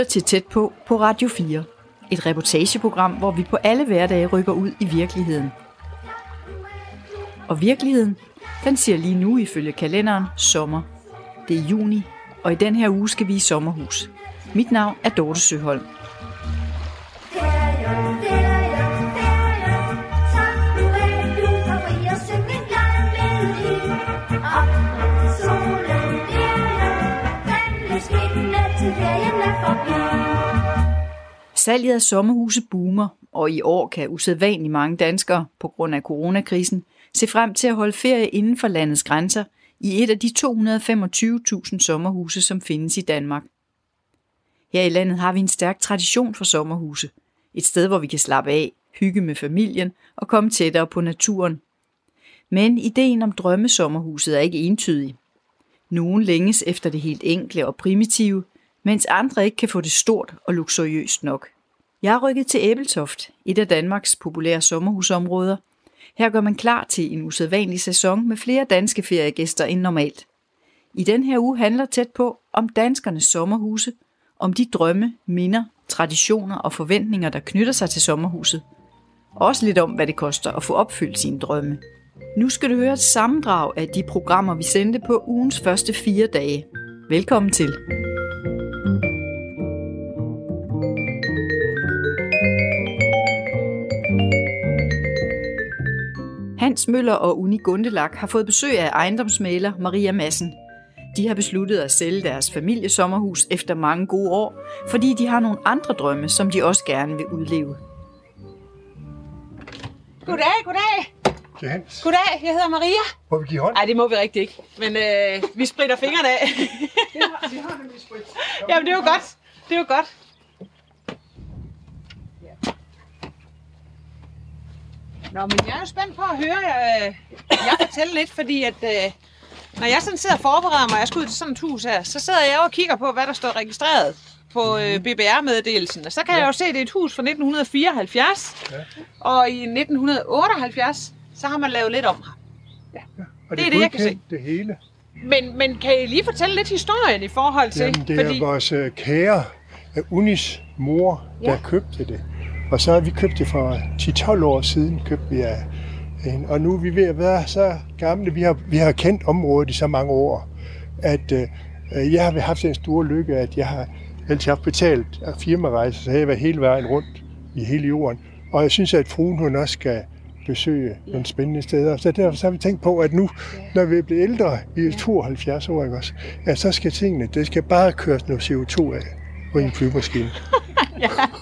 lytter til Tæt på på Radio 4. Et reportageprogram, hvor vi på alle hverdage rykker ud i virkeligheden. Og virkeligheden, den siger lige nu ifølge kalenderen sommer. Det er juni, og i den her uge skal vi i sommerhus. Mit navn er Dorte Søholm. Salget af sommerhuse boomer, og i år kan usædvanligt mange danskere, på grund af coronakrisen, se frem til at holde ferie inden for landets grænser i et af de 225.000 sommerhuse, som findes i Danmark. Her i landet har vi en stærk tradition for sommerhuse. Et sted, hvor vi kan slappe af, hygge med familien og komme tættere på naturen. Men ideen om drømmesommerhuset er ikke entydig. Nogen længes efter det helt enkle og primitive, mens andre ikke kan få det stort og luksuriøst nok. Jeg er rykket til Æbeltoft, et af Danmarks populære sommerhusområder. Her gør man klar til en usædvanlig sæson med flere danske feriegæster end normalt. I den her uge handler tæt på om danskernes sommerhuse, om de drømme, minder, traditioner og forventninger, der knytter sig til sommerhuset. Også lidt om, hvad det koster at få opfyldt sine drømme. Nu skal du høre et sammendrag af de programmer, vi sendte på ugens første fire dage. Velkommen til. Hans Møller og Uni Gundelak har fået besøg af ejendomsmaler Maria Massen. De har besluttet at sælge deres familiesommerhus efter mange gode år, fordi de har nogle andre drømme, som de også gerne vil udleve. Goddag, goddag. Det Hans. Goddag, jeg hedder Maria. Må vi give hånd? Nej, det må vi rigtig ikke. Men øh, vi spritter fingrene af. Vi har nemlig sprit. Jamen, det er jo godt. Det er jo godt. Nå, men jeg er jo spændt på at høre øh, jeg fortælle lidt, fordi at, øh, når jeg sådan sidder og forbereder mig, og jeg skal ud til sådan et hus her, så sidder jeg og kigger på, hvad der står registreret på øh, BBR-meddelelsen. Og så kan jeg jo se, at det er et hus fra 1974, Ja. og i 1978, så har man lavet lidt om her. Og Det er det, jeg kan godkendt, Det hele. Men, men kan I lige fortælle lidt historien i forhold til? Jamen, det er fordi, vores øh, kære Unis mor, der Ja. købte det. Og så har vi købt det for 10-12 år siden, købte vi af en. Og nu er vi ved at være så gamle. Vi har, vi har kendt området i så mange år, at øh, jeg har haft den store lykke, at jeg har altid haft betalt af firmarejser, så jeg har været hele vejen rundt i hele jorden. Og jeg synes, at fruen hun også skal besøge nogle spændende steder. Så derfor så har vi tænkt på, at nu, når vi bliver ældre, vi er 72 år, ikke også, at så skal tingene, det skal bare køres noget CO2 af på en flyvemaskine.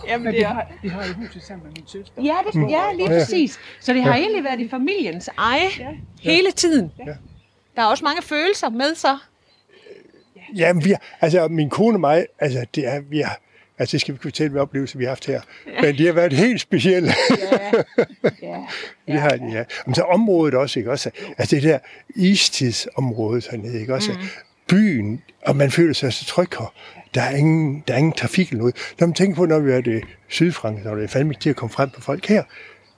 jamen, Men det vi har, vi har jo huset sammen med min søster. ja, det, ja, lige Ja. præcis. Så det har egentlig været i familiens eje Ja. hele tiden. Ja. Der er også mange følelser med så. Jamen, vi har, altså min kone og mig, altså det er, vi har, altså det skal vi kunne fortælle, hvad oplevelser vi har haft her. Men de har været helt specielle. Ja, ja. Det har de, ja. Men så området også, ikke også? Altså det der istidsområde hernede, ikke også? Mm. Byen, og man føler sig så tryg her. Der er ingen, der er ingen trafik eller noget. Når man tænker på, når vi er det Sydfrankrig, så er det fandme ikke til at komme frem på folk her.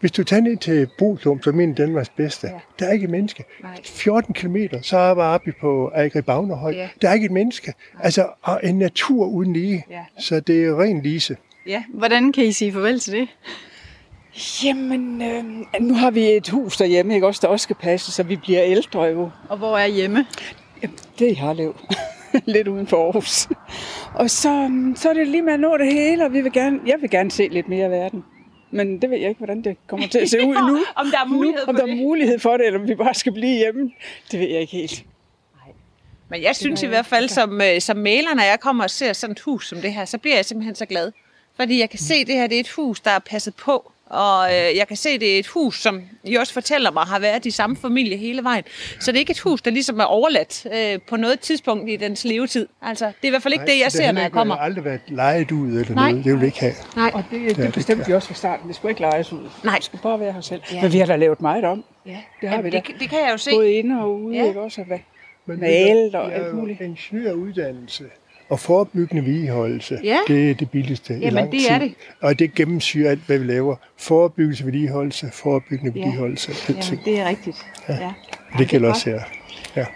Hvis du tager ned til Boklum, som er en Danmarks bedste, ja. der er ikke et menneske. Nej. 14 km, så er jeg oppe på Agri Bagnerhøj. Ja. Der er ikke et menneske. Altså, og en natur uden lige. Ja. Så det er ren lise. ja. Hvordan kan I sige farvel til det? Jamen, øh, nu har vi et hus derhjemme, ikke også, der også skal passe, så vi bliver ældre jo. Og hvor er hjemme? Jamen, det er Harlev. lidt uden for Aarhus. Og så, så er det lige med at nå det hele, og vi vil gerne, jeg vil gerne se lidt mere af verden. Men det ved jeg ikke, hvordan det kommer til at se ud nu. Om der er mulighed nu, om for der er det. mulighed for det, eller om vi bare skal blive hjemme. Det ved jeg ikke helt. Men jeg synes i hvert fald, som, øh, som maler, når jeg kommer og ser sådan et hus som det her, så bliver jeg simpelthen så glad. Fordi jeg kan se, at det her det er et hus, der er passet på. Og øh, jeg kan se, det er et hus, som I også fortæller mig, har været i samme familie hele vejen. Så det er ikke et hus, der ligesom er overladt øh, på noget tidspunkt i dens levetid. Altså, det er i hvert fald ikke det, jeg ser, når jeg kommer. Det har aldrig været lejet ud eller Nej. noget. Det vil vi ikke have. Nej. Og det, det bestemte vi også fra starten. Det skulle ikke lejes ud. Nej. Det skulle bare være her selv. Ja. Ja. Men vi har da lavet meget om. Ja. Det har vi da. det, det kan jeg jo se. Både inde og ude, Ja. ja. ikke også? Og hvad? Men Malet og det er alt jo muligt. ingeniøruddannelse og forebyggende vedligeholdelse, Ja. det er det billigste i Jamen, lang det tid. er det. Og det gennemsyrer alt, hvad vi laver. Forebyggelse, vedligeholdelse, forebyggende Ja. vedligeholdelse. Jamen, det er rigtigt. Ja. ja. det gælder også her. Ja.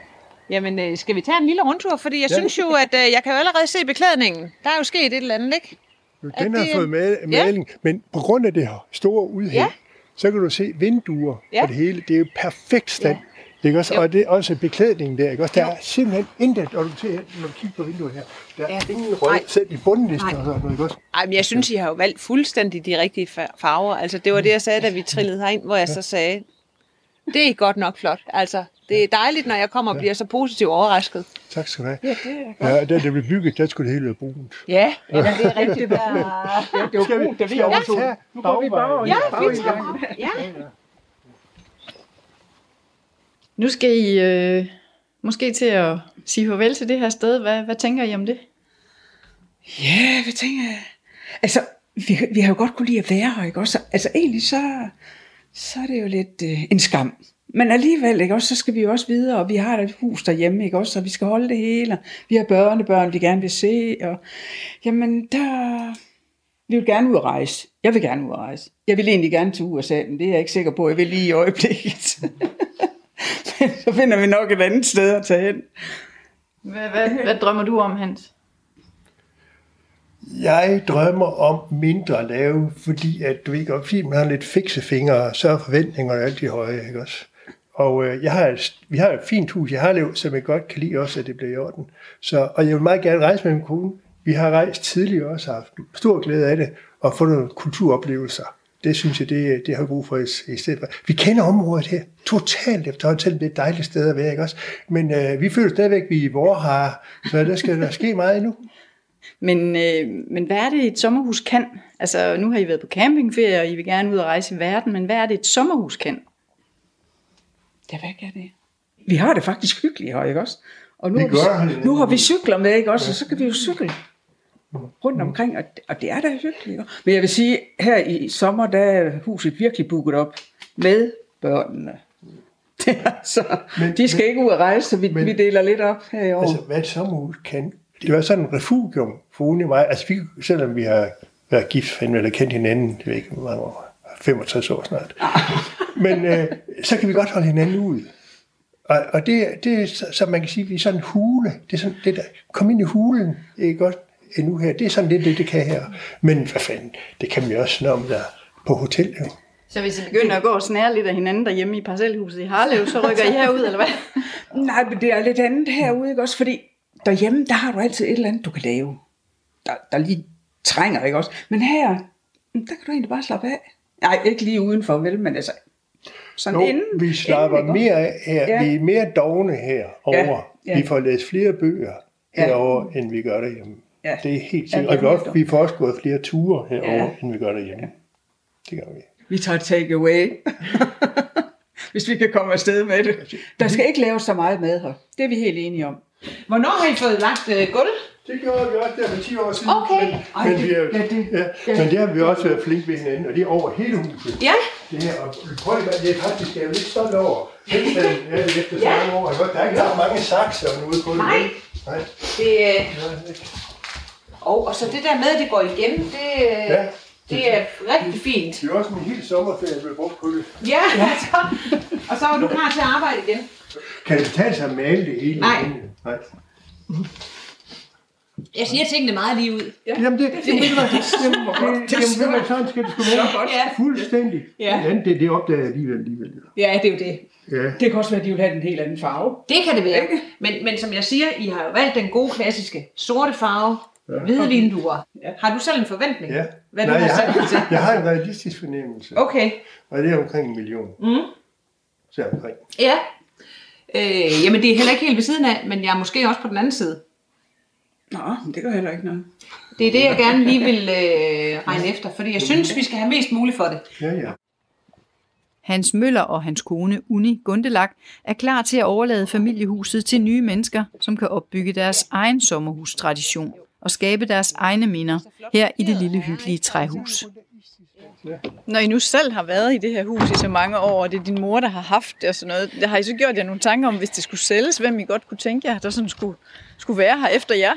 Jamen, øh, skal vi tage en lille rundtur? Fordi jeg Ja. synes jo, at øh, jeg kan jo allerede se beklædningen. Der er jo sket et eller andet, ikke? Den At har det- fået ma- maling, men på grund af det her store udhæng, Ja. så kan du se vinduer Ja. og det hele. Det er jo perfekt stand. Ikke også? Og det er også beklædningen der. Ikke også? Der er simpelthen intet, når du, ser, når du kigger på vinduet her, der er Ja. ingen rød, Nej. selv i bundlisten Nej. og sådan noget. Ikke også? Ej, men jeg synes, I har jo valgt fuldstændig de rigtige fa- farver. Altså, det var det, jeg sagde, da vi trillede herind, hvor jeg så sagde, det er godt nok flot. Altså, det er dejligt, når jeg kommer og bliver så positivt overrasket. Tak skal du have. Ja, det er godt. Ja, da det blev bygget, der skulle det hele være brunt. Ja, ja det er rigtigt. Ja, det var Skal vi- brunt, da vi overtog. tage Nu går vi bare? Ja, vi tager Ja. Nu skal I øh, måske til at sige farvel til det her sted. Hvad, hvad tænker I om det? Ja, hvad tænker jeg? Altså, vi, vi har jo godt kunne lide at være her, ikke også? Altså, egentlig så, så er det jo lidt øh, en skam. Men alligevel, ikke også, så skal vi jo også videre, og vi har et hus derhjemme, ikke også, så vi skal holde det hele. Vi har børnebørn, vi gerne vil se, og jamen, der... Vi vil gerne ud at rejse. Jeg vil gerne ud at rejse. Jeg vil egentlig gerne til USA, men det er jeg ikke sikker på, jeg vil lige i øjeblikket. så finder vi nok et andet sted at tage hen. Hvad, hvad, hvad drømmer du om, Hans? Jeg drømmer om mindre at lave, fordi at du ved godt, fordi man har lidt fikse fingre, så er forventningerne altid høje, ikke også? Og øh, jeg har et, vi har et fint hus, jeg har lavet, som jeg godt kan lide også, at det bliver i orden. Så, og jeg vil meget gerne rejse med min kone. Vi har rejst tidligere også og haft stor glæde af det, og få nogle kulturoplevelser. Det synes jeg, det, det har jeg brug for i, i stedet for. Vi kender området her totalt efterhånden, selvom det er et dejligt sted at være, ikke også? Men øh, vi føler stadigvæk, at vi er i vor har, så der skal der ske meget endnu. Men, øh, men hvad er det, et sommerhus kan? Altså, nu har I været på campingferie, og I vil gerne ud og rejse i verden, men hvad er det, et sommerhus kan? Ja, hvad kan det? Vi har det faktisk hyggeligt her, ikke også? Og nu, Vi har vi, nu har vi cykler med, ikke også? Og så kan vi jo cykle rundt omkring, og, og det er da hyggeligt. Men jeg vil sige, her i sommer, der er huset virkelig booket op med børnene. Det er altså, Men- de skal ikke ud og rejse, så vi, men- vi deler lidt op her i år. Altså, hvad et sommerhus kan. Det var sådan en refugium for Une og mig. Altså, vi, selvom vi har været gift fandme, eller kendt hinanden, det ved ikke, mange år, 65 år snart. Men øh, så kan vi godt holde hinanden ud. Og, og det, det er, så, så man kan sige, vi er sådan en hule. Det er sådan, det der, kom ind i hulen, ikke godt endnu her. Det er sådan lidt det, det kan her. Men hvad fanden, det kan vi også, når man er på hotel. Jo. Så hvis I begynder at gå og snære lidt af hinanden derhjemme i parcelhuset i Harlev, så rykker I herud, eller hvad? Nej, men det er lidt andet herude, ikke også? Fordi derhjemme, der har du altid et eller andet, du kan lave. Der, der lige trænger, ikke også? Men her, der kan du egentlig bare slappe af. Nej, ikke lige udenfor, vel, men altså... Sådan Jo, inden, vi slapper inden, mere af her. Ja. Vi er mere dogne herovre. Ja, ja. Vi får læst flere bøger Ja. herovre, end vi gør derhjemme. Ja. Det er helt Ja, sikkert. Og vi, det er også, vi får også gået flere ture herovre, Ja. end vi gør derhjemme. Det gør vi. Vi tager take away. Hvis vi kan komme afsted med det. Der skal ikke laves så meget mad her. Det er vi helt enige om. Hvornår har I fået lagt øh, gulv? Det gjorde vi også der for 10 år siden. Okay. Men, Ej, men, det- vi er, ja, det- ja, ja. men det har vi også været flinke ved hinanden, og det er over hele huset. Ja. Det her, og prøv at det er faktisk, jeg er lidt stolt over. Er det efter så mange år. Der er ikke så mange sakser ude på det. Nej. Nej. Det, øh, det er det ikke. Og, og så det der med, at det går igen, det, øh, Ja. det er rigtig fint. Det er også min hele sommerferie, blev brugt på det. Ja, så, og så er du klar til at arbejde igen. Kan det betale sig at male det hele? Nej. igen? Nej. Jeg siger tingene meget lige ud. Jamen det, det, det, det, det, det, jamen, ved du hvad, sådan skal det sgu være. Ja. Fuldstændig. Ja. Ja. Det, det opdager jeg alligevel. alligevel. Ja, det er jo det. Ja. Det kan også være, at de vil have en helt anden farve. Det kan det være. Men, men som jeg siger, I har jo valgt den gode klassiske sorte farve, ja. hvide vinduer. Ja. Har du selv en forventning? ja. Hvad Nej, du har jeg, til? har, jeg har en realistisk fornemmelse, Okay, og det er omkring en million. Mm. Så omkring. ja. Øh, jamen, det er heller ikke helt ved siden af, men jeg er måske også på den anden side. Nå, men det gør heller ikke noget. Det er det, jeg gerne lige vil øh, regne efter, fordi jeg synes, vi skal have mest muligt for det. Ja, ja. Hans Møller og hans kone Uni Gundelak er klar til at overlade familiehuset til nye mennesker, som kan opbygge deres egen sommerhustradition og skabe deres egne minder her i det lille hyggelige træhus. Når I nu selv har været i det her hus i så mange år, og det er din mor, der har haft det og sådan noget, der har I så gjort jer nogle tanker om, hvis det skulle sælges, hvem I godt kunne tænke jer, der sådan skulle, skulle være her efter jer?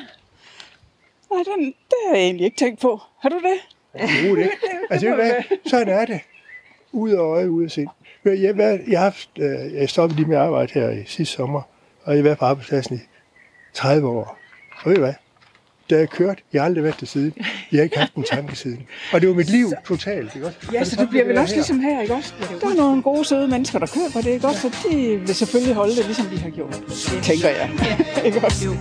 Nej, den, det har jeg egentlig ikke tænkt på. Har du det? Overhovedet ikke. Altså, du hvad? sådan er det. Ud af øje, ud af sind. Jeg, jeg, jeg, har haft, øh, jeg stoppede lige med arbejde her i sidste sommer, og jeg har været på arbejdspladsen i 30 år. Og ved du hvad? Da jeg kørte, jeg har aldrig været til siden. Jeg har ikke haft en tanke siden. Og det var mit liv totalt, ikke også? Ja, så det bliver vel også ligesom her, ikke også? Der er nogle gode, søde mennesker, der køber det, ikke også? Så de vil selvfølgelig holde det, ligesom de har gjort, tænker jeg. ikke også?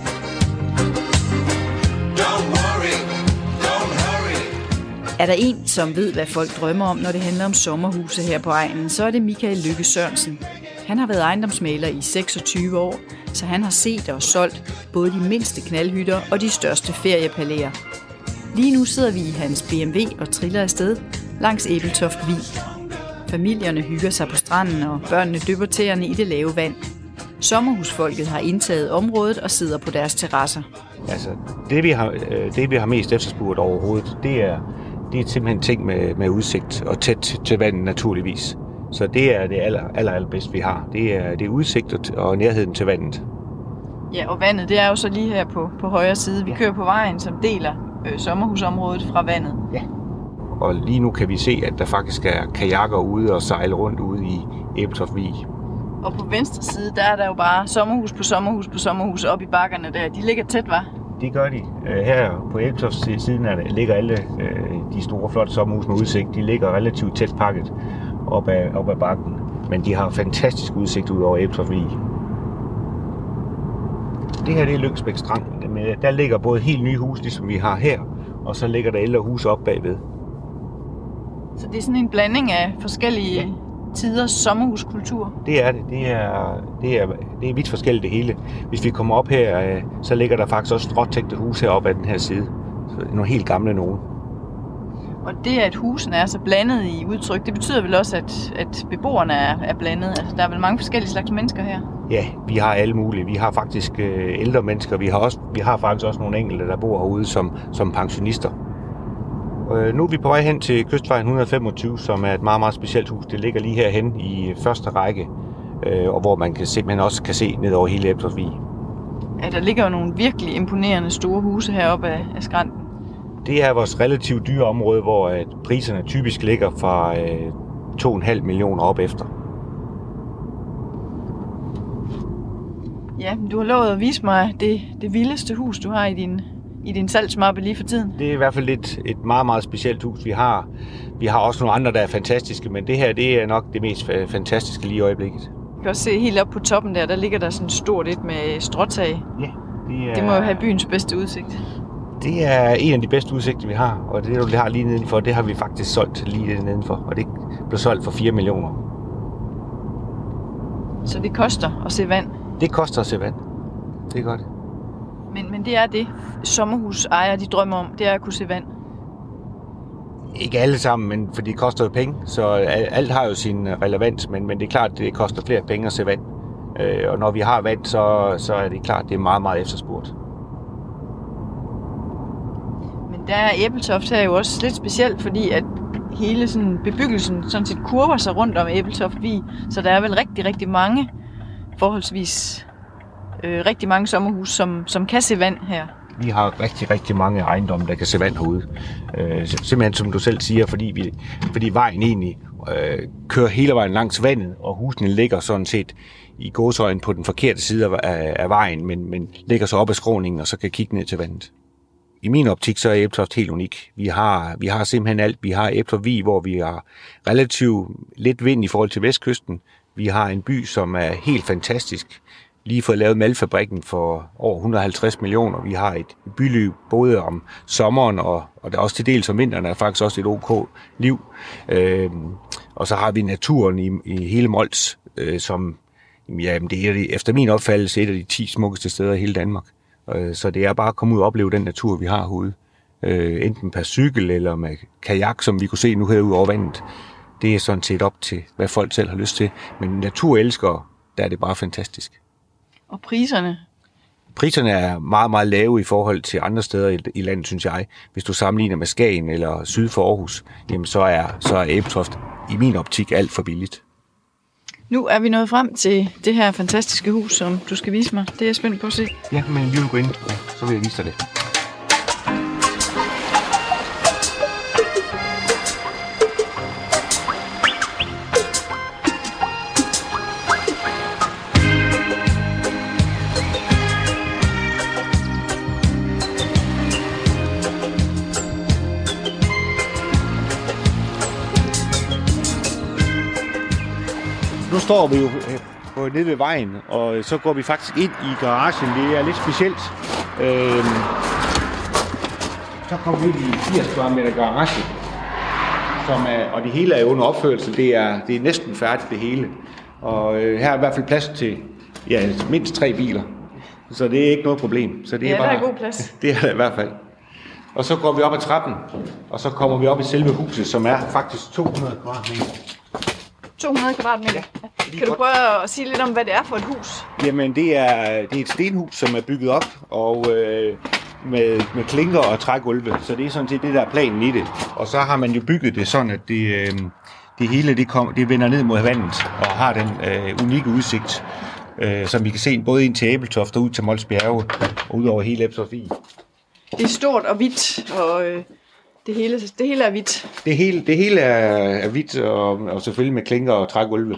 Er der en, som ved, hvad folk drømmer om, når det handler om sommerhuse her på egnen, så er det Michael Lykke Sørensen. Han har været ejendomsmaler i 26 år, så han har set og solgt både de mindste knaldhytter og de største feriepalæer. Lige nu sidder vi i hans BMW og triller afsted langs Æbeltoft Vig. Familierne hygger sig på stranden, og børnene dypper tæerne i det lave vand. Sommerhusfolket har indtaget området og sidder på deres terrasser. Altså, det vi har, øh, det, vi har mest efterspurgt overhovedet, det er, det er simpelthen ting med, med udsigt og tæt til vandet naturligvis. Så det er det aller, aller, allerbedste, vi har. Det er, det er udsigt og nærheden til vandet. Ja, og vandet, det er jo så lige her på, på højre side. Vi Ja. kører på vejen, som deler øh, sommerhusområdet fra vandet. Og lige nu kan vi se, at der faktisk er kajakker ude og sejle rundt ude i Æbeltoft Vig. Og på venstre side, der er der jo bare sommerhus på sommerhus på sommerhus op i bakkerne der. De ligger tæt, var. Det gør de. Øh, Her på Æbeltoft siden det ligger alle øh, de store, flotte sommerhus med udsigt. De ligger relativt tæt pakket op ad, op ad bakken. Men de har fantastisk udsigt ud over Æbeltoft Vig. Det her det er Lyngsbæk Strand. Der ligger både helt nye huse, ligesom vi har her, og så ligger der ældre huse op bagved. Så det er sådan en blanding af forskellige ja. tiders sommerhuskultur. Det er det. Det er, det er, det er vidt forskelligt det hele. Hvis vi kommer op her, øh, så ligger der faktisk også stråtægte huse heroppe ad den her side. Så nogle helt gamle nogen. Og det, at husene er så blandet i udtryk, det betyder vel også, at, at beboerne er, er blandet. Altså, der er vel mange forskellige slags mennesker her. Ja, vi har alle mulige. Vi har faktisk øh, ældre mennesker. Vi har, også, vi har faktisk også nogle enkelte, der bor herude som, som pensionister. Øh, nu er vi på vej hen til Kystvejen 125, som er et meget, meget specielt hus. Det ligger lige herhen i første række, øh, og hvor man kan simpelthen også kan se ned over hele Ebsersvig. Ja, der ligger jo nogle virkelig imponerende store huse heroppe af, af skrænten. Det er vores relativt dyre område, hvor at priserne typisk ligger fra øh, 2,5 millioner op efter. Ja, du har lovet at vise mig det, det vildeste hus, du har i din, i din salgsmappe lige for tiden. Det er i hvert fald et, et meget, meget specielt hus. Vi har, vi har også nogle andre, der er fantastiske, men det her det er nok det mest fa- fantastiske lige i øjeblikket. Du kan også se helt op på toppen der, der ligger der sådan stort et med stråtag. Ja, det er, Det må jo have byens bedste udsigt. Det er en af de bedste udsigter, vi har, og det, vi har lige nedenfor, det har vi faktisk solgt lige nedenfor, og det blev solgt for 4 millioner. Så det koster at se vand. Det koster at se vand. Det er godt. Men, men det er det, sommerhusejere de drømmer om, det er at kunne se vand. Ikke alle sammen, men for det koster jo penge, så al- alt har jo sin relevans, men, men det er klart, det koster flere penge at se vand. Øh, og når vi har vand, så, så er det klart, det er meget, meget efterspurgt. Men der er Æbeltoft her jo også lidt specielt, fordi at hele sådan bebyggelsen sådan set kurver sig rundt om Æbeltoft Vig. Så der er vel rigtig, rigtig mange, forholdsvis øh, rigtig mange sommerhus, som, som kan se vand her. Vi har rigtig, rigtig mange ejendomme, der kan se vand herude. Øh, simpelthen som du selv siger, fordi, vi, fordi vejen egentlig øh, kører hele vejen langs vandet, og husene ligger sådan set i gåsøjen på den forkerte side af, af, af vejen, men, men ligger så op ad skråningen, og så kan kigge ned til vandet. I min optik, så er Ebtoft helt unik. Vi har, vi har simpelthen alt. Vi har Ebtoft Vi, hvor vi har relativt lidt vind i forhold til vestkysten. Vi har en by, som er helt fantastisk. Lige fået lavet malfabrikken for over 150 millioner. Vi har et byliv både om sommeren og, og der er også til dels om vinteren er faktisk også et OK liv. Øhm, og så har vi naturen i, i hele Mols, øh, som jamen, det er efter min opfattelse et af de 10 smukkeste steder i hele Danmark. Øh, Så det er bare at komme ud og opleve den natur, vi har herude. Øh, enten per cykel eller med kajak, som vi kunne se nu herude over vandet. Det er sådan set op til, hvad folk selv har lyst til. Men naturelskere, der er det bare fantastisk. Og priserne, Priserne er meget, meget lave i forhold til andre steder i, i landet, synes jeg. Hvis du sammenligner med Skagen eller syd for Aarhus, jamen så er, så er Æbetoft i min optik alt for billigt nu er vi nået frem til det her fantastiske hus, som du skal vise mig. Det er jeg spændt på at se. Ja, men vi vil gå ind, så vil jeg vise dig det. Står vi jo øh, på nede ved vejen, og så går vi faktisk ind i garagen. Det er lidt specielt. Øhm, så kommer vi ind i 80 kvadratmeter garage, som er, og det hele er under opførelse. Det er, det er næsten færdigt det hele. Og øh, her er i hvert fald plads til ja, mindst tre biler. Så det er ikke noget problem. Så det Ja, er der bare, er god plads. Det er der i hvert fald. Og så går vi op ad trappen, og så kommer vi op i selve huset, som er faktisk 200 kvadratmeter. 200 kvadratmeter. Ja. Kan du prøve at sige lidt om, hvad det er for et hus? Jamen, det er, det er et stenhus, som er bygget op og øh, med, med klinker og trægulve. Så det er sådan set det, der er planen i det. Og så har man jo bygget det sådan, at det, øh, det hele det, kom, det vender ned mod vandet og har den øh, unikke udsigt, øh, som vi kan se både ind til Æbeltoft og ud til Mols Bjerge og ud over hele I. Det er stort og hvidt, og øh, det, hele, det hele er hvidt. Det hele, det hele er, er hvidt og, og selvfølgelig med klinker og trægulve.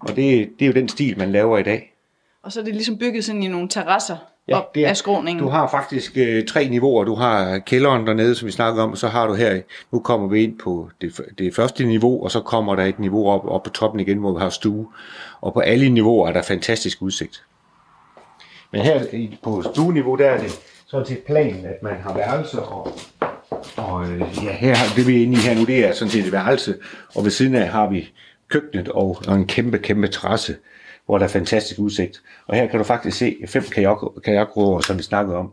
Og det, det er jo den stil, man laver i dag. Og så er det ligesom bygget sådan i nogle terrasser Ja, op det er- af skråningen. Du har faktisk øh, tre niveauer. Du har kælderen dernede, som vi snakkede om, og så har du her, nu kommer vi ind på det, det første niveau, og så kommer der et niveau op, op på toppen igen, hvor vi har stue. Og på alle niveauer er der fantastisk udsigt. Men her på stueniveau, der er det sådan set planen, at man har værelser, og, og øh, ja, her, det vi er inde i her nu, det er sådan set et værelse, og ved siden af har vi køkkenet og, og en kæmpe, kæmpe terrasse, hvor der er fantastisk udsigt. Og her kan du faktisk se fem kajak- kajakroer, som vi snakkede om,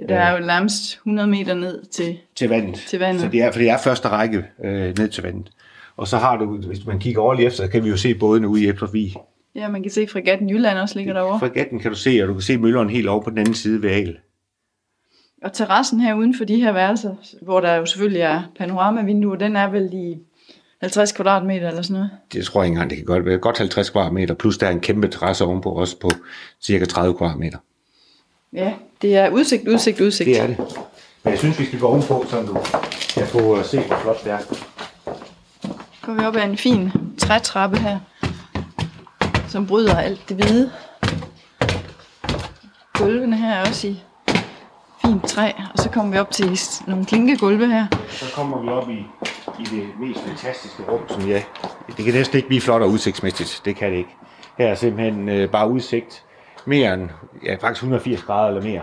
Ja, der er jo nærmest 100 meter ned til... til vandet. Til vandet. Så det er, for det er første række øh, ned til vandet. Og så har du, hvis man kigger over lige efter, så kan vi jo se bådene ude i Eblervig. Ja, man kan se fregatten Jylland også ligger derovre. Fregatten kan du se, og du kan se mølleren helt over på den anden side ved Al. Og terrassen her uden for de her værelser, hvor der jo selvfølgelig er panoramavinduer, den er vel i 50 kvadratmeter eller sådan noget. Det tror jeg ikke engang, det kan godt være. Godt 50 kvadratmeter, plus der er en kæmpe terrasse ovenpå, også på cirka 30 kvadratmeter. Ja, det er udsigt, udsigt, udsigt. Det er det. Men jeg synes, vi skal gå ovenpå, så du kan få at se, hvor flot det er. Går vi op ad en fin trætrappe her, som bryder alt det hvide. Gulvene her er også i træ, og så kommer vi op til nogle klinkegulve her. Så kommer vi op i, i det mest fantastiske rum, som jeg... Det kan næsten ikke blive flottere udsigtsmæssigt. Det kan det ikke. Her er simpelthen øh, bare udsigt mere end ja, faktisk 180 grader eller mere.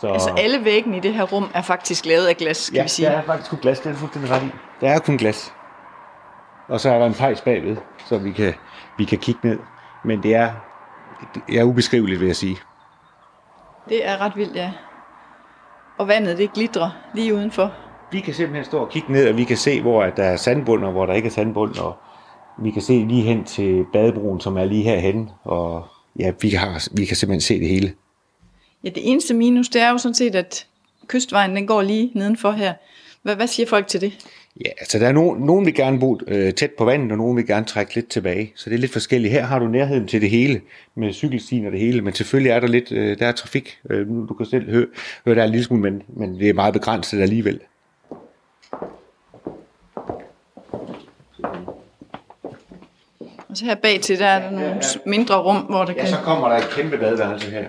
Så, Altså alle væggene i det her rum er faktisk lavet af glas, skal ja, vi sige. der er faktisk kun glas. Det er fuldstændig ret i. Der er kun glas. Og så er der en pejs bagved, så vi kan, vi kan kigge ned. Men det er, det er ubeskriveligt, vil jeg sige. Det er ret vildt, ja. Og vandet, det glitrer lige udenfor. Vi kan simpelthen stå og kigge ned, og vi kan se, hvor der er sandbund, og hvor der ikke er sandbund, og vi kan se lige hen til badebroen, som er lige herhen, og ja, vi kan, vi kan simpelthen se det hele. Ja, det eneste minus, det er jo sådan set, at kystvejen, den går lige nedenfor her. Hvad, hvad siger folk til det? Ja, altså der er nogen, nogen vil gerne bo øh, tæt på vandet, og nogen vil gerne trække lidt tilbage. Så det er lidt forskelligt. Her har du nærheden til det hele, med cykelstien og det hele, men selvfølgelig er der lidt, øh, der er trafik. Øh, nu- du kan selv høre, høre der er en lille smule, men, men det er meget begrænset alligevel. Og så her bag til, der er der nogle mindre rum, hvor der Ja, kan... så kommer der et kæmpe badeværelse her.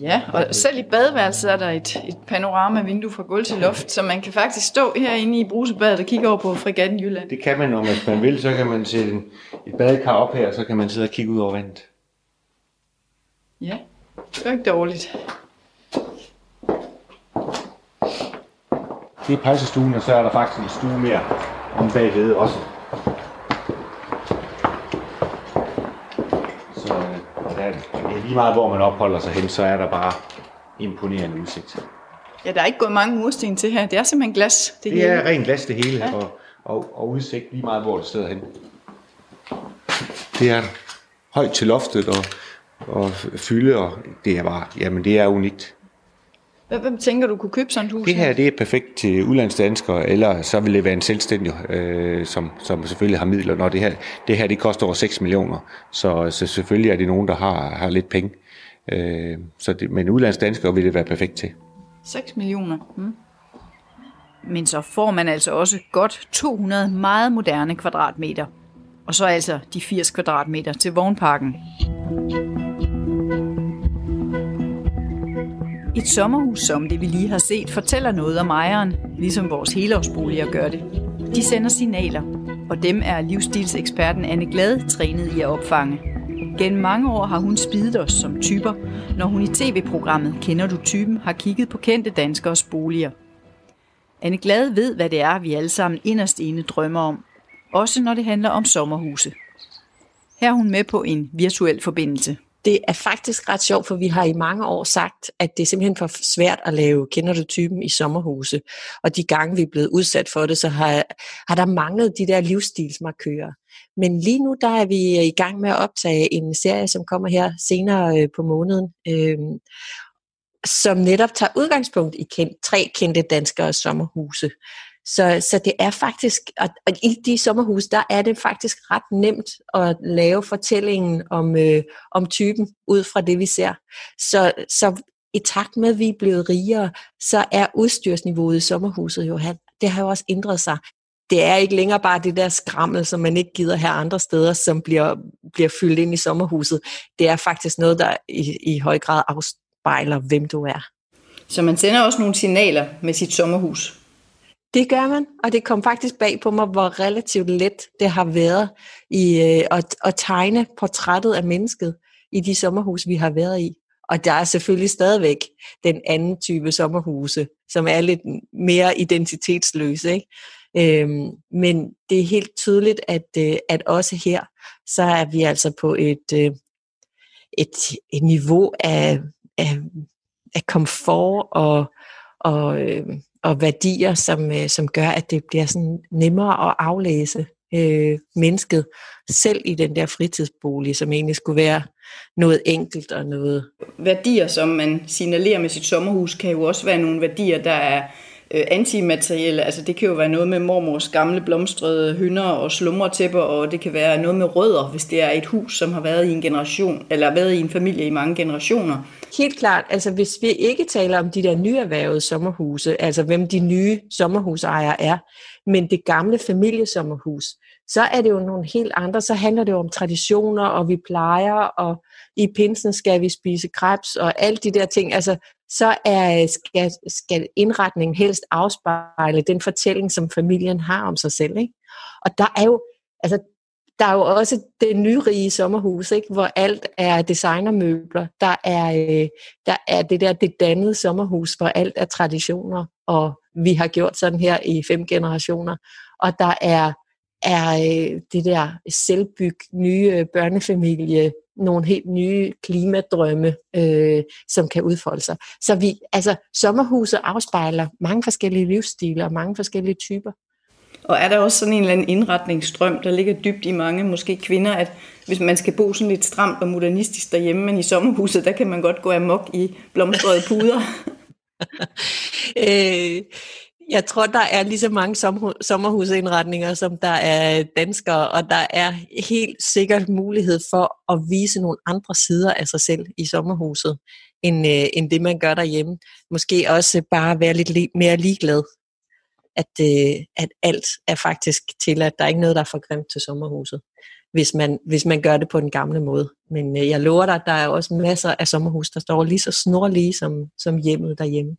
Ja, og selv i badeværelset er der et, et panoramavindue fra gulv til loft, så man kan faktisk stå herinde i brusebadet og kigge over på fregatten Jylland. Det kan man, og hvis man vil, så kan man sætte en, et badekar op her, så kan man sidde og kigge ud over vandet. Ja, det er ikke dårligt. Det er pejsestuen, og så er der faktisk en stue mere om bagved også. Så øh, der er, det er lige meget, hvor man opholder sig hen, så er der bare imponerende udsigt. Ja, der er ikke gået mange mursten til her. Det er simpelthen glas. Det, Det hele. er rent glas det hele, og, og, og udsigt lige meget, hvor det sidder hen. Det er højt til loftet og, og fylde, og det er bare, jamen det er unikt. Hvad, hvem tænker du kunne købe sådan et hus? Det her det er perfekt til udlandsdanskere, eller så vil det være en selvstændig, øh, som, som selvfølgelig har midler. Når det her, det her det koster over 6 millioner, så, så selvfølgelig er det nogen, der har, har lidt penge. Øh, så det, men udlandsdanskere vil det være perfekt til. 6 millioner. Hmm. Men så får man altså også godt 200 meget moderne kvadratmeter. Og så altså de 80 kvadratmeter til vognparken. Et sommerhus som det vi lige har set fortæller noget om ejeren, ligesom vores helårsboliger gør det. De sender signaler. og dem er livsstilseksperten Anne Glad trænet i at opfange. Gennem mange år har hun spidet os som typer, når hun i tv-programmet Kender du typen har kigget på kendte danskers boliger. Anne Glad ved, hvad det er, vi alle sammen inderst inde drømmer om. Også når det handler om sommerhuse. Her er hun med på en virtuel forbindelse det er faktisk ret sjovt, for vi har i mange år sagt, at det er simpelthen for svært at lave kender du typen i sommerhuse. Og de gange, vi er blevet udsat for det, så har, har der manglet de der livsstilsmarkører. Men lige nu, der er vi øh, i gang med at optage en serie, som kommer her senere øh, på måneden, øh, som netop tager udgangspunkt i kendt, tre kendte danskere sommerhuse. Så, så det er faktisk, og, og i de sommerhuse, der er det faktisk ret nemt at lave fortællingen om, øh, om typen ud fra det, vi ser. Så, så i takt med, at vi er blevet rigere, så er udstyrsniveauet i sommerhuset jo, det har jo også ændret sig. Det er ikke længere bare det der skrammel, som man ikke gider her andre steder, som bliver, bliver fyldt ind i sommerhuset. Det er faktisk noget, der i, i høj grad afspejler, hvem du er. Så man sender også nogle signaler med sit sommerhus? Det gør man, og det kom faktisk bag på mig, hvor relativt let det har været i øh, at, at tegne portrættet af mennesket i de sommerhus, vi har været i. Og der er selvfølgelig stadigvæk den anden type sommerhuse, som er lidt mere identitetsløse. Ikke? Øhm, men det er helt tydeligt, at, øh, at også her, så er vi altså på et, øh, et, et niveau af, af, af komfort og, og, øh, og værdier, som, øh, som gør, at det bliver sådan nemmere at aflæse øh, mennesket selv i den der fritidsbolig, som egentlig skulle være noget enkelt og noget. Værdier, som man signalerer med sit sommerhus, kan jo også være nogle værdier, der er øh, antimaterielle. Altså det kan jo være noget med mormors gamle blomstrede hynder og slumretæpper, og det kan være noget med rødder, hvis det er et hus, som har været i en generation, eller været i en familie i mange generationer. Helt klart, altså hvis vi ikke taler om de der nyerhvervede sommerhuse, altså hvem de nye sommerhusejere er, men det gamle familiesommerhus, så er det jo nogle helt andre, så handler det jo om traditioner, og vi plejer, og i pinsen skal vi spise krebs, og alt de der ting. Altså, så er, skal, skal indretningen helst afspejle den fortælling, som familien har om sig selv. Ikke? Og der er jo, altså, der er jo også det nyrige sommerhus, ikke? hvor alt er designermøbler. Der er, øh, der er det der det dannede sommerhus, hvor alt er traditioner, og vi har gjort sådan her i fem generationer. Og der er, er øh, det der selvbyg, nye børnefamilie, nogle helt nye klimadrømme, øh, som kan udfolde sig. Så vi, altså, sommerhuset afspejler mange forskellige livsstile og mange forskellige typer. Og er der også sådan en eller anden indretningsstrøm, der ligger dybt i mange, måske kvinder, at hvis man skal bo sådan lidt stramt og modernistisk derhjemme, men i sommerhuset, der kan man godt gå amok i blomstrede puder? øh, jeg tror, der er lige så mange sommerhusindretninger, som der er danskere, og der er helt sikkert mulighed for at vise nogle andre sider af sig selv i sommerhuset, end, øh, end det man gør derhjemme. Måske også bare være lidt li- mere ligeglad, at, øh, at alt er faktisk til, at der er ikke noget, der er for grimt til sommerhuset, hvis man, hvis man gør det på den gamle måde. Men øh, jeg lover dig, at der er også masser af sommerhus, der står lige så snorlige som, som hjemmet derhjemme.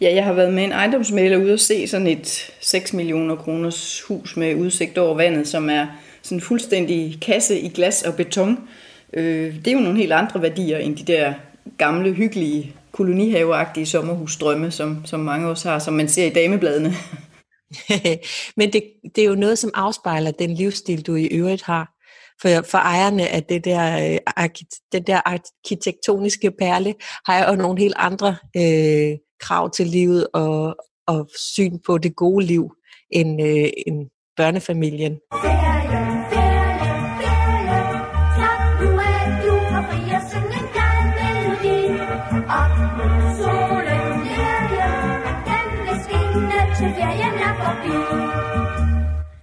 Ja, jeg har været med en ejendomsmaler ude og se sådan et 6 millioner kroners hus med udsigt over vandet, som er sådan en fuldstændig kasse i glas og beton. Øh, det er jo nogle helt andre værdier end de der gamle, hyggelige, kolonihaveagtige sommerhusdrømme, som, som mange også har, som man ser i damebladene. Men det, det er jo noget, som afspejler den livsstil, du i øvrigt har. For, for ejerne af det der, øh, den der arkitektoniske perle har jeg jo nogle helt andre øh, krav til livet og, og syn på det gode liv end, øh, end børnefamilien.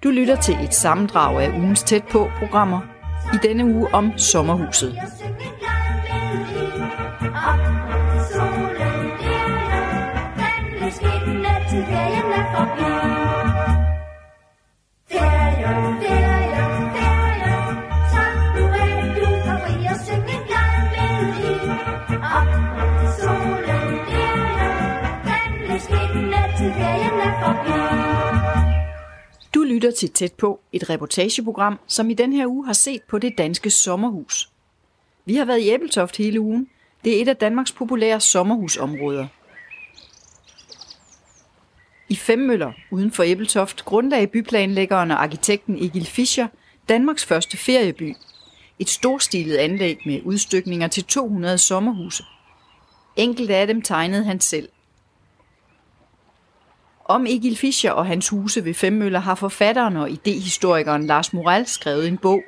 Du lytter til et sammendrag af ugens tæt på programmer. I denne uge om sommerhuset. Du lytter til Tæt på, et reportageprogram, som i den her uge har set på det danske sommerhus. Vi har været i Æbeltoft hele ugen. Det er et af Danmarks populære sommerhusområder. I Femmøller, uden for Æbeltoft, grundlagde byplanlæggeren og arkitekten Egil Fischer Danmarks første ferieby. Et storstilet anlæg med udstykninger til 200 sommerhuse. Enkelte af dem tegnede han selv. Om Egil Fischer og hans huse ved Femmøller har forfatteren og idehistorikeren Lars Moral skrevet en bog.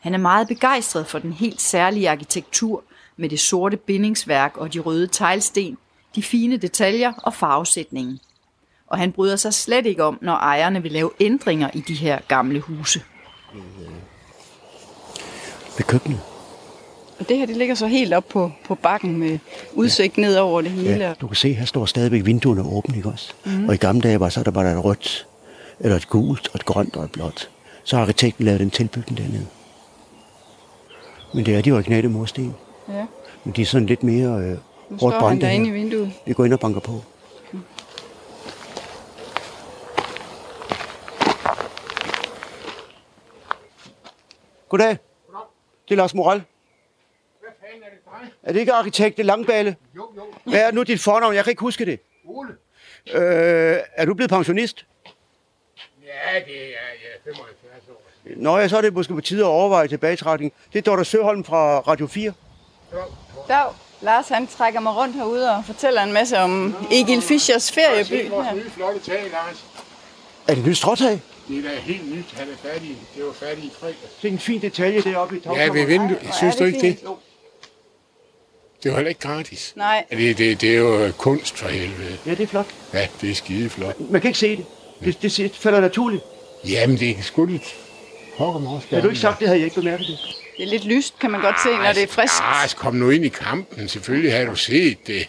Han er meget begejstret for den helt særlige arkitektur med det sorte bindingsværk og de røde teglsten, de fine detaljer og farvesætningen. Og han bryder sig slet ikke om, når ejerne vil lave ændringer i de her gamle huse. Ved køkkenet. Og det her, det ligger så helt op på, på bakken med udsigt ja. ned over det hele. Ja, du kan se, her står stadigvæk vinduerne åbne, ikke også? Mm. Og i gamle dage var så der bare et rødt, eller et gult, og et grønt og et blåt. Så har arkitekten lavet en tilbygning dernede. Men det er de originale mursten. Ja. Men de er sådan lidt mere øh, Nu hårdt står han brændte derinde i her. vinduet. Vi går ind og banker på. Goddag. Det er Lars Moral. Hvad fanden er det dig? Er det ikke arkitekt Langballe? Jo, jo. Hvad er nu dit fornavn? Jeg kan ikke huske det. Ole. Øh, er du blevet pensionist? Ja, det er ja, 75 år. Nå ja, så er det måske på tide at overveje tilbagetrækning. Det er Dorte Søholm fra Radio 4. Dag. Lars han trækker mig rundt herude og fortæller en masse om Egil Fischers ferieby. Her. nye flotte tag, Lars. Er det nyt stråtag? Det er da helt nyt. Han er færdig. Det var færdig i fredag. Det er en fin detalje deroppe i Ja, tagkammeret. ved vinduet. Synes du ikke det? fint. Det var heller ikke gratis. Nej, Ja, Det, det, det er jo kunst for helvede. Ja, det er flot. Ja, det er skide flot. Man kan ikke se det. Det, det, det falder naturligt. Jamen, det er sgu lidt pokker mig også Har du ikke sagt det, havde jeg ikke bemærket det. det er lidt lyst, kan man godt se, når det er frisk. Lars, kom nu ind i kampen. Selvfølgelig har du set det.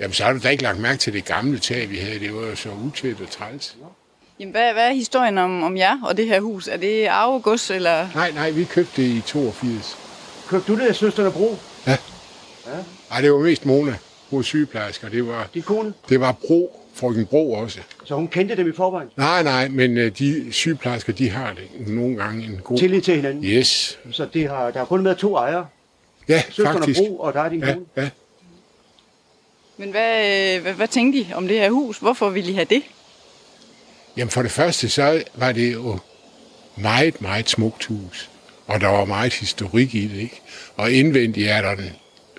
Jamen, så har du da ikke lagt mærke til det gamle tag, vi havde. Det var jo så utæt og træls. Jamen, hvad, hvad er historien om, om jer og det her hus? Er det arvegods, eller? Nej, nej, vi købte det i 82. Købte du det af søsterne Bro? Nej, det var mest Mona, hun er sygeplejerske, og det var, Din kone? det var Bro, frøken Bro også. Så hun kendte dem i forvejen. Nej, nej, men øh, de sygeplejersker, de har det nogle gange en god... Tillid til hinanden. Yes. Så det har, der har kun været to ejere. Ja, Søsterne faktisk. Bro, og der er din Ja, kone. ja. Men hvad, øh, hvad, hvad tænkte I om det her hus? Hvorfor ville I have det? Jamen for det første, så var det jo meget, meget smukt hus. Og der var meget historik i det, ikke? Og indvendigt er der den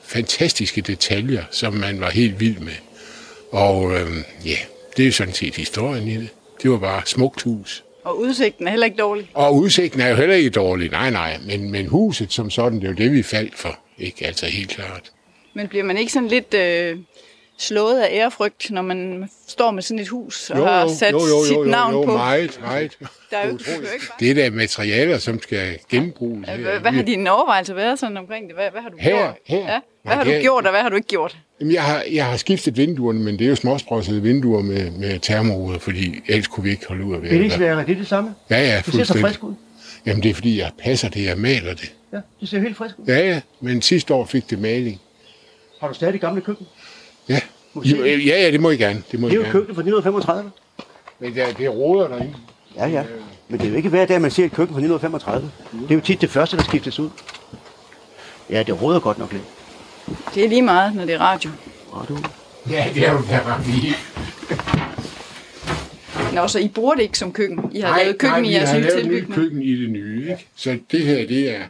fantastiske detaljer, som man var helt vild med. Og øhm, ja, det er jo sådan set historien i det. Det var bare smukt hus. Og udsigten er heller ikke dårlig. Og udsigten er jo heller ikke dårlig, nej, nej. Men, men huset som sådan, det er jo det, vi faldt for. Ikke altså helt klart. Men bliver man ikke sådan lidt øh, slået af ærefrygt, når man står med sådan et hus og har sat sit navn jo, på? meget, meget. Der er jo, det er jo ikke. Det er da materialer, som skal genbruges. Ja. Hvad, hvad har dine overvejelser været sådan omkring det? Hvad, hvad har du Her, gjort? her. Ja. Hvad har du det- gjort, og hvad har du ikke gjort? Jamen, jeg, har, jeg har skiftet vinduerne, men det er jo småsprossede vinduer med, med termoruder, fordi ellers kunne vi ikke holde ud af vejret. Bindingsværker, det er det samme. Ja, ja, Det ser så fuldstændig. frisk ud. Jamen, det er fordi, jeg passer det, jeg maler det. Ja, det ser helt frisk ud. Ja, ja, men sidste år fik det maling. Har du stadig gamle køkken? Ja. Det? ja, ja, det må I gerne. Det må Det er jo gerne. køkkenet fra 1935. Men det, det råder derinde. Ja, ja. Men det er jo ikke hver dag, man ser et køkken fra 1935. Det er jo tit det første, der skiftes ud. Ja, det råder godt nok lidt. Det er lige meget, når det er radio. Og du, Ja, det er jo der var vi. Nå, så I bruger det ikke som køkken? I har lavet køkken nej, i jeres vi har nye lavet et nyt tilbygning? køkken i det nye, ikke? Så det her, det er...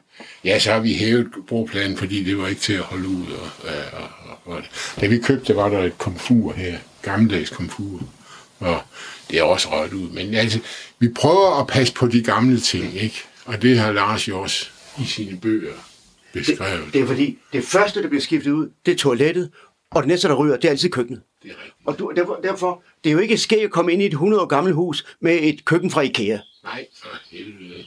Ja, så har vi hævet bordplanen, fordi det var ikke til at holde ud. Og, og, og, og, da vi købte, var der et komfur her. Gammeldags komfur. Og det er også rødt ud. Men altså, vi prøver at passe på de gamle ting, ikke? Og det har Lars jo også i sine bøger beskrevet. det er fordi, det første, der bliver skiftet ud, det er toilettet, og det næste, der ryger, det er altid køkkenet. Og du, derfor, derfor, det er jo ikke ske at komme ind i et 100 år gammelt hus med et køkken fra Ikea. Nej, for helvede.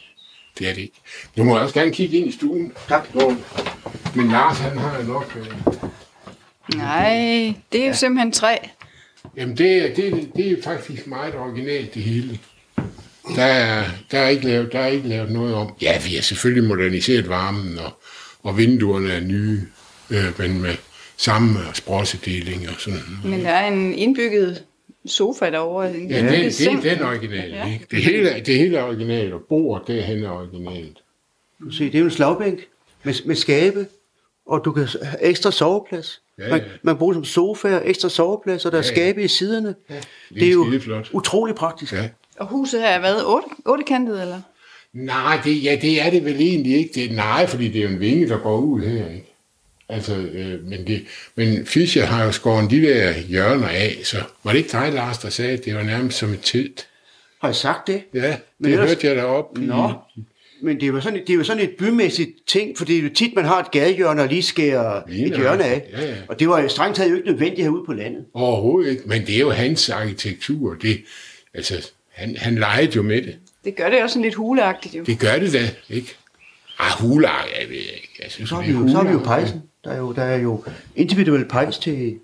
Det er det ikke. Du må også gerne kigge ind i stuen. Tak. Men Lars, han har jo nok... Øh, Nej, det er jo simpelthen træ. Jamen, det, er- det, er- det er faktisk meget originalt, det hele. Der er, der, er ikke lavet, der er ikke lavet noget om... Ja, vi har selvfølgelig moderniseret varmen, og, og vinduerne er nye, øh, men med samme sprossedeling og sådan. Men der er en indbygget sofa derovre. En Ja, det, det er den originale. Ja. Ja. Ikke? Det, hele, det hele er originalt, og bordet, det er er originalt. Du se, det er jo en slagbænk med, med skabe, og du kan have ekstra soveplads. Ja, Man, ja. man bruger som sofa, ekstra soveplads, og der er Ja, ja. skabe i siderne. Det er, Det er jo skideflot. utrolig praktisk. Ja. Og huset her er hvad? Otte, ottekantet, eller? Nej, det, ja, det er det vel egentlig ikke. Det, nej, fordi det er jo en vinge, der går ud her, ikke? Altså, øh, men, det, men Fischer har jo skåret de der hjørner af, så var det ikke dig, Lars, der sagde, at det var nærmest som et telt? Har jeg sagt det? Ja, det Men ellers- hørte jeg deroppe. i- Nå. Men det er, jo sådan, det er jo sådan et bymæssigt ting, for det er jo tit, man har et gadehjørne og lige skærer et hjørne af. Ja, ja. Og det var jo strengt taget jo ikke nødvendigt herude på landet. Overhovedet ikke, men det er jo hans arkitektur. Det, altså, han, han legede jo med det. Det gør det også sådan lidt huleagtigt jo. Det gør det da, ikke? Ah, hulag, jeg ved ikke. Jeg synes, Så vi er jo, så har vi jo pejsen. Der er jo, der er jo individuel pejs til,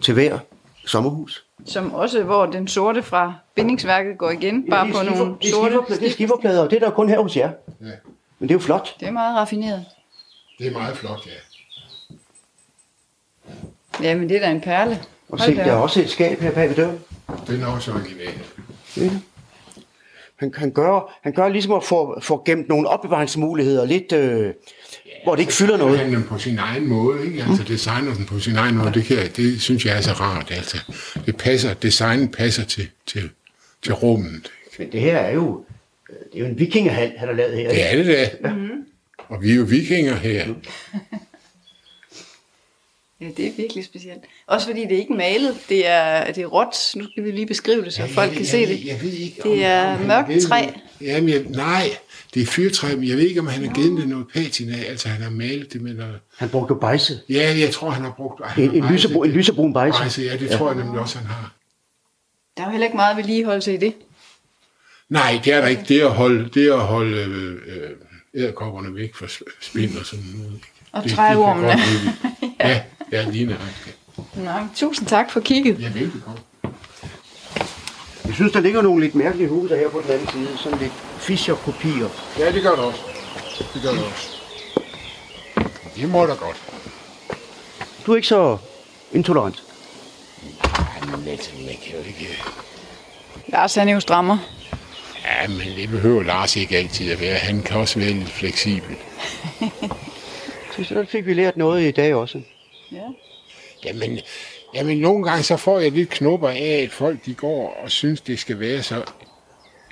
til hver sommerhus. Som også, hvor den sorte fra bindingsværket går igen, bare det på skifer- nogle det sorte skiferplader- Det er skiferplader, og det er der kun her hos jer. Ja. Men det er jo flot. Det er meget raffineret. Det er meget flot, ja. Ja, men det er da en perle. Og Hold se, der er også et skab her bag ved døren. Den er også original. Det er det. Han, han, gør, han gør ligesom at få, få gemt nogle opbevaringsmuligheder lidt, øh, hvor det ikke fylder noget. Han på sin egen måde, ikke? Altså designer den på sin egen måde, det, kan, det synes jeg er så rart. Altså, det passer, designen passer til, til, til rummet. Men det her er jo, øh, det er jo en vikingehal, han har lavet her. Det er det da. Og vi er jo vikinger her. Ja, det er virkelig specielt. Også fordi det er ikke malet, det er, det er råt. Nu skal vi lige beskrive det, så folk kan se det. Jeg ved ikke, Det er mørkt træ. Jamen, jeg, nej, det er fyrtræ, men jeg ved ikke, om han har givet det noget patina. Altså, han har malet det med noget... Han brugte jo bejse. Ja, jeg tror, han har brugt... Han En, har en, bejset lysebrun, en det. lysebrun bejse. Bejse, ja, det tror jeg nemlig også, han har. Der er jo heller ikke meget vedligeholdelse i det. Nej, det er der ikke. Det er at holde, det er at holde øh, øh, æderkopperne væk fra spind og sådan noget. ikke? Og Det- det kan træormene. lide. ja, ja, lige nøjagtigt. Nå, tusind tak for kigget. Ja, velbekomme. Jeg synes, der ligger nogle lidt mærkelige huse her på den anden side. Sådan lidt Fischer-kopier. Ja, det gør det også. Det gør det også. Det må da godt. Du er ikke så intolerant. Ej, men altså, man kan jo ikke... Lars, han er jo strammer. Ja, men det behøver Lars ikke altid at være. Han kan også være lidt fleksibel. Så så fik vi lært noget i dag også. Ja. Jamen, jamen, nogle gange så får jeg lidt knupper af, at folk de går og synes, det skal være så...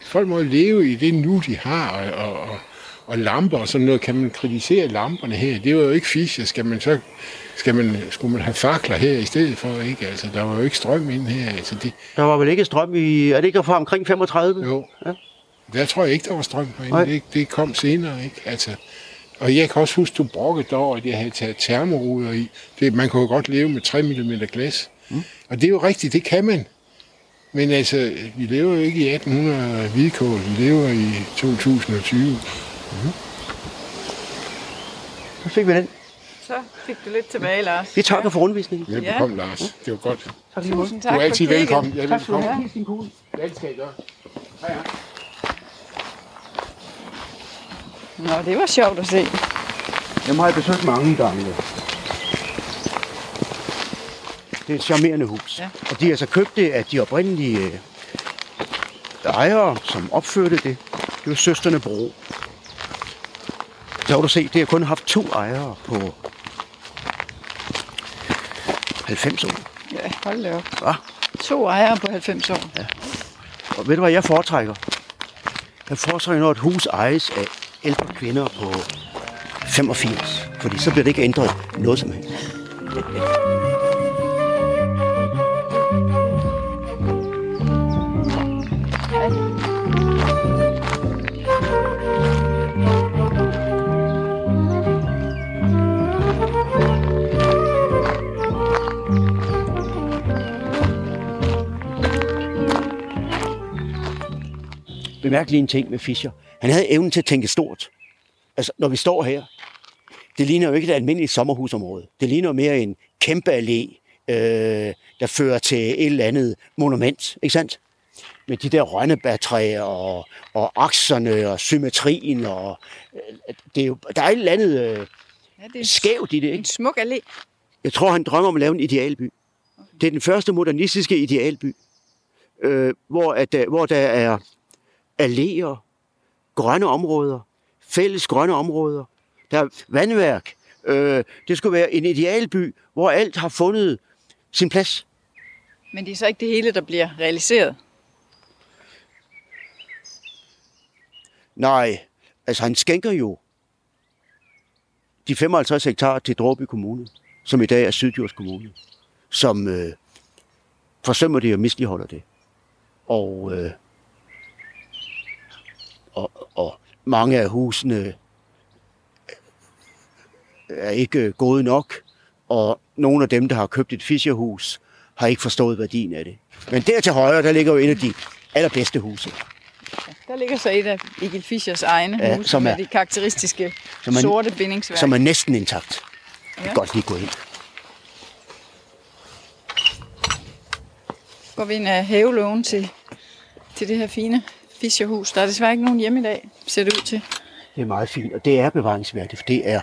Folk må leve i det nu, de har, og, og, og, lamper og sådan noget. Kan man kritisere lamperne her? Det var jo ikke Fischer. Skal man så... Skal man, skulle man have fakler her i stedet for, ikke? Altså, der var jo ikke strøm ind her. Altså, det, Der var vel ikke strøm i... Er det ikke fra omkring 35? jo. Ja. Der tror jeg ikke, der var strøm på det, det kom senere, ikke? Altså, og jeg kan også huske, du brokkede derovre, at jeg havde taget termoruder i. Det, man kunne jo godt leve med 3 mm glas. Mm. Og det er jo rigtigt, det kan man. Men altså, vi lever jo ikke i 1800 hvidkål, vi lever i 2020. Så fik vi den. Så fik du lidt tilbage, Lars. Vi takker for rundvisningen. Velbekomme, ja. Lars. Det var godt. Tak. Tusind Du tak er altid velkommen. Jeg er Tak skal du velkommen. have. Det skal jeg gøre. Hej, hej. Nå, det var sjovt at se. Dem har jeg besøgt mange gange. Det er et charmerende hus. Ja. Og de har altså købt det af de oprindelige øh, ejere, som opførte det. Det var søsterne Bro. Så har du se, det har kun haft to ejere på 90 år. Ja, hold da op. Hva? To ejere på 90 år. Og ved du hvad jeg foretrækker? Jeg foretrækker, når et hus ejes af ældre kvinder på 85. Fordi så bliver det ikke ændret noget som helst. Bemærk lige en ting med Fischer. Han havde evnen til at tænke stort. Altså, når vi står her, det ligner jo ikke et almindeligt sommerhusområde. Det ligner jo mere en kæmpe allé, øh, der fører til et eller andet monument, ikke sandt? Med de der rønnebærtræer og, og akserne og symmetrien. Og, øh, det er jo, der er et eller andet øh, Ja, det er skævt i det, en ikke? smuk allé. Jeg tror, han drømmer om at lave en idealby. Det er den første modernistiske idealby, øh, hvor, at, der- hvor der er alléer, grønne områder, fælles grønne områder, der er vandværk. Øh, det skulle være en idealby, hvor alt har fundet sin plads. Men det er så ikke det hele, der bliver realiseret. Nej, altså han skænker jo de 55 hektar til Dråby Kommune, som i dag er Syddjurs Kommune, som øh, forsømmer det og misligeholder det. Og, øh, og, og mange af husene er ikke gode nok, og nogle af dem, der har købt et fischerhus, har ikke forstået værdien af det. Men der til højre, der ligger jo et af de allerbedste huse. Der ligger så et af Egil Fischers egne Ja, huse som med er- de karakteristiske som er- sorte bindingsværk. som er næsten intakt. Ja. Ja. Godt lige gå ind. Går vi ind af havelågen til, til det her fine Fischerhus. Der er desværre ikke nogen hjemme i dag, ser det ud til. Det er meget fint, og det er bevaringsværdigt, for det er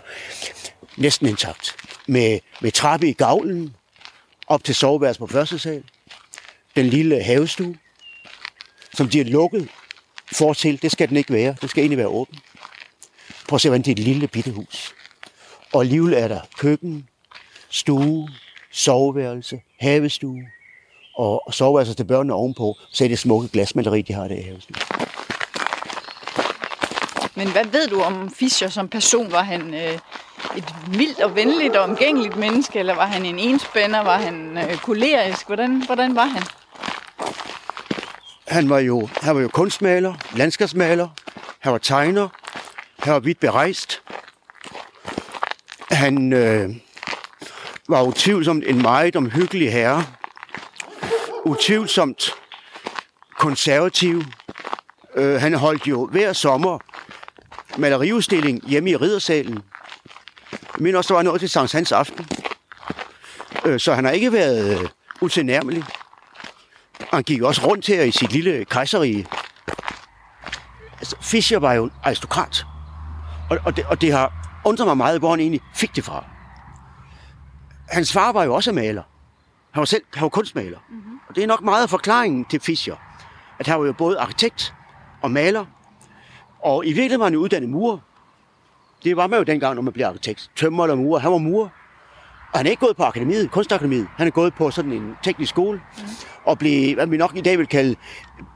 næsten intakt. Med, med trappe i gavlen, op til soveværelset på første sal, den lille havestue, som de har lukket for til. Det skal den ikke være. Den skal egentlig være åben. Prøv at se, hvordan det er et lille bitte hus. Og alligevel er der køkken, stue, soveværelse, havestue, og, og soveværelse til børnene ovenpå. Så er det smukke glasmaleri, de har der i havestuen. Men hvad ved du om Fischer som person? Var han øh, et mildt og venligt og omgængeligt menneske, eller var han en enspænder? Var han øh, kolerisk? Hvordan, hvordan var han? Han var jo, han var jo kunstmaler, landskabsmaler, han var tegner, han var vidt berejst. Han øh, var utvivlsomt en meget omhyggelig herre. Utvivlsomt konservativ. Øh, han holdt jo hver sommer maleriudstilling hjemme i Riddersalen. Jeg mener også, der var noget til Sankt Hans aften. Øh, så han har ikke været øh, utilnærmelig. Han gik også rundt her i sit lille kejserige. Altså, Fischer var jo en aristokrat. Og, og, det, og det har undret mig meget, hvor han egentlig fik det fra. Hans far var jo også maler. Han var selv han var kunstmaler. Mm-hmm. Og det er nok meget af forklaringen til Fischer. At han var jo både arkitekt og maler. Og i virkeligheden var han jo uddannet murer. Det var man jo dengang, når man blev arkitekt. Tømmer eller murer. Han var murer. Og han er ikke gået på akademiet, kunstakademiet. Han er gået på sådan en teknisk skole. Mm. Og blev, hvad vi nok i dag vil kalde,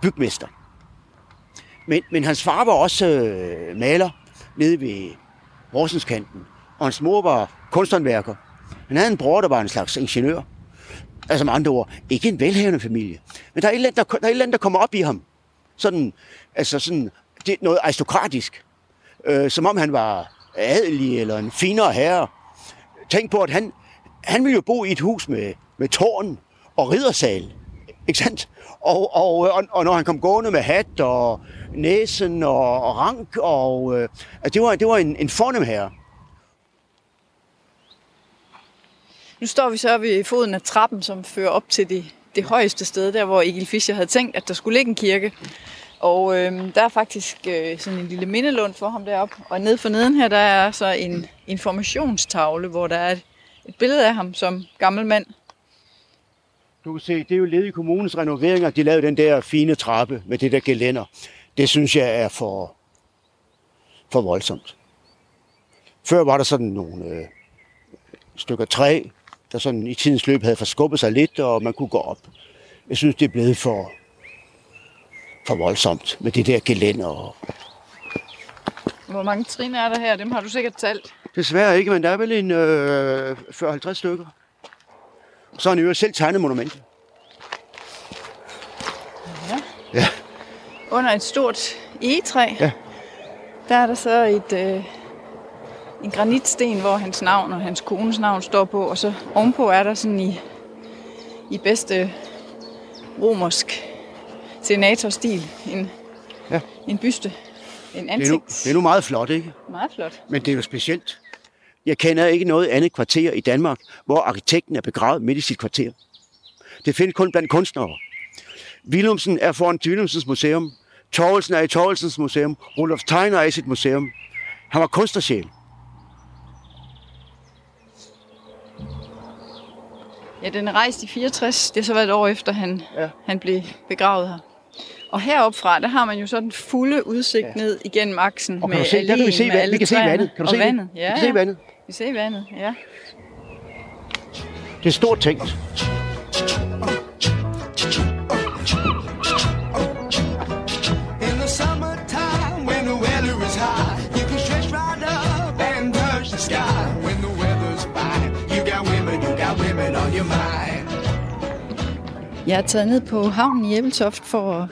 bygmester. Men, men hans far var også øh, maler nede ved Horsenskanten. Og hans mor var kunsthåndværker. Han havde en bror, der var en slags ingeniør. Altså med andre ord, ikke en velhavende familie. Men der er et eller andet, der, der, er et eller andet, der kommer op i ham. Sådan, altså sådan, det er noget aristokratisk. Øh, som om han var adelig eller en finere herre. Tænk på, at han, han ville jo bo i et hus med, med tårn og riddersal. Ikke sandt? Og, og, øh, og, og når han kom gående med hat og næsen og, og rank, og, øh, altså det var, det var en, en fornem herre. Nu står vi så ved foden af trappen, som fører op til det, det højeste sted, der hvor Egil Fischer havde tænkt, at der skulle ligge en kirke. Og øh, der er faktisk øh, sådan en lille mindelund for ham deroppe. Og ned for neden her, der er så en informationstavle, hvor der er et, et billede af ham som gammel mand. Du kan se, det er jo led i kommunens renoveringer. De lavede den der fine trappe med det der gelænder. Det synes jeg er for, for voldsomt. Før var der sådan nogle øh, stykker træ, der sådan i tidens løb havde forskubbet sig lidt, og man kunne gå op. Jeg synes, det er blevet for, for voldsomt med det der gelænder. Og Hvor mange trin er der her? Dem har du sikkert talt. Desværre ikke, men der er vel en øh, 40-50 stykker. Så har han jo selv tegnet monumentet. Ja. Ja. Under et stort egetræ, Ja. der er der så et, øh, en granitsten, hvor hans navn og hans kones navn står på, og så ovenpå er der sådan i, i bedste romersk senatorstil en, Ja. en byste, en Det er, nu, ansigt. det er nu meget flot, ikke? Meget flot. Men det er jo specielt. Jeg kender ikke noget andet kvarter i Danmark, hvor arkitekten er begravet midt i sit kvarter. Det findes kun blandt kunstnere. Willumsen er foran Willumsens museum. Torvelsen er i Torvelsens museum. Rudolf Steiner er i sit museum. Han var kunstnersjæl. Ja, den er rejst i 64. Det har så været et år efter, han, ja. han blev begravet her. Og heroppe fra, der har man jo så den fulde udsigt ja. ned igennem aksen Og kan med du se, der kan vi se, alle vi kan se vandet. Kan du se det? vandet. Vi Ja, kan se vandet. Vi ser vandet, ja. Det er stort tænkt. Jeg er taget ned på havnen i Æbeltoft for at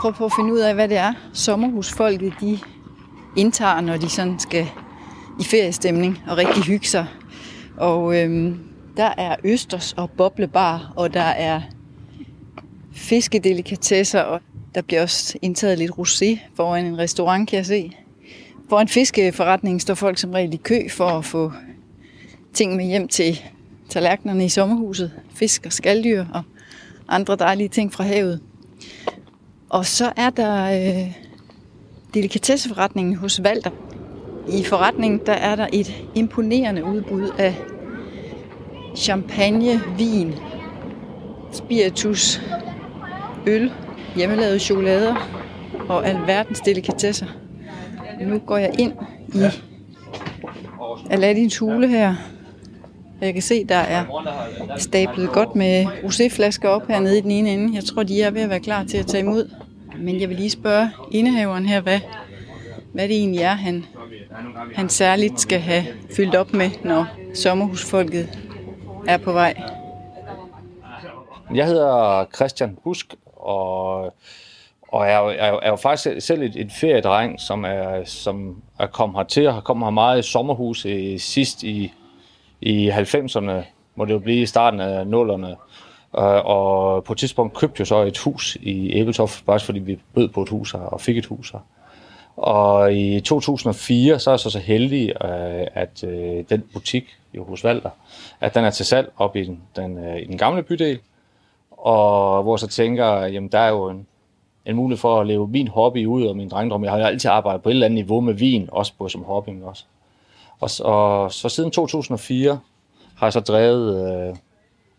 prøve på at finde ud af, hvad det er, sommerhusfolket de indtager, når de sådan skal i feriestemning og rigtig hygge sig. Og øhm, der er østers og boblebar, og der er fiskedelikatesser, og der bliver også indtaget lidt rosé foran en restaurant, kan jeg se. Foran fiskeforretningen står folk som regel i kø for at få ting med hjem til tallerkenerne i sommerhuset. Fisk og skalddyr og andre dejlige ting fra havet. Og så er der øh, delikatesseforretningen hos Valter. I forretningen der er der et imponerende udbud af champagne, vin, spiritus, øl, hjemmelavede chokolader og alverdens delikatesser. Nu går jeg ind i Aladdins hule her. Og Jeg kan se, der er stablet godt med roséflasker op hernede i den ene ende. Jeg tror, de er ved at være klar til at tage imod. Men jeg vil lige spørge indehaveren her, hvad, hvad det egentlig er, han, han særligt skal have fyldt op med, når sommerhusfolket er på vej. Jeg hedder Christian Busk, og, og er, jo- er, jo- er jo faktisk selv et, et feriedreng, som er, som er kommet hertil og har kommet her meget i sommerhus i, sidst i, i 90'erne, må det jo blive i starten af 0'erne. Øh, og på et tidspunkt købte jeg så et hus i Æbeltoft, bare fordi vi bød på et hus her og fik et hus her. Og i 2004, så er jeg så så heldig, øh, at øh, den butik i hos Valter, at den er til salg op i den, den, i den gamle bydel. Og hvor jeg så tænker, jamen der er jo en, en mulighed for at leve min hobby ud og min drengdrøm. Jeg har jo altid arbejdet på et eller andet niveau med vin, også på som hobby men også. Og, og så siden 2004 har jeg så drevet øh,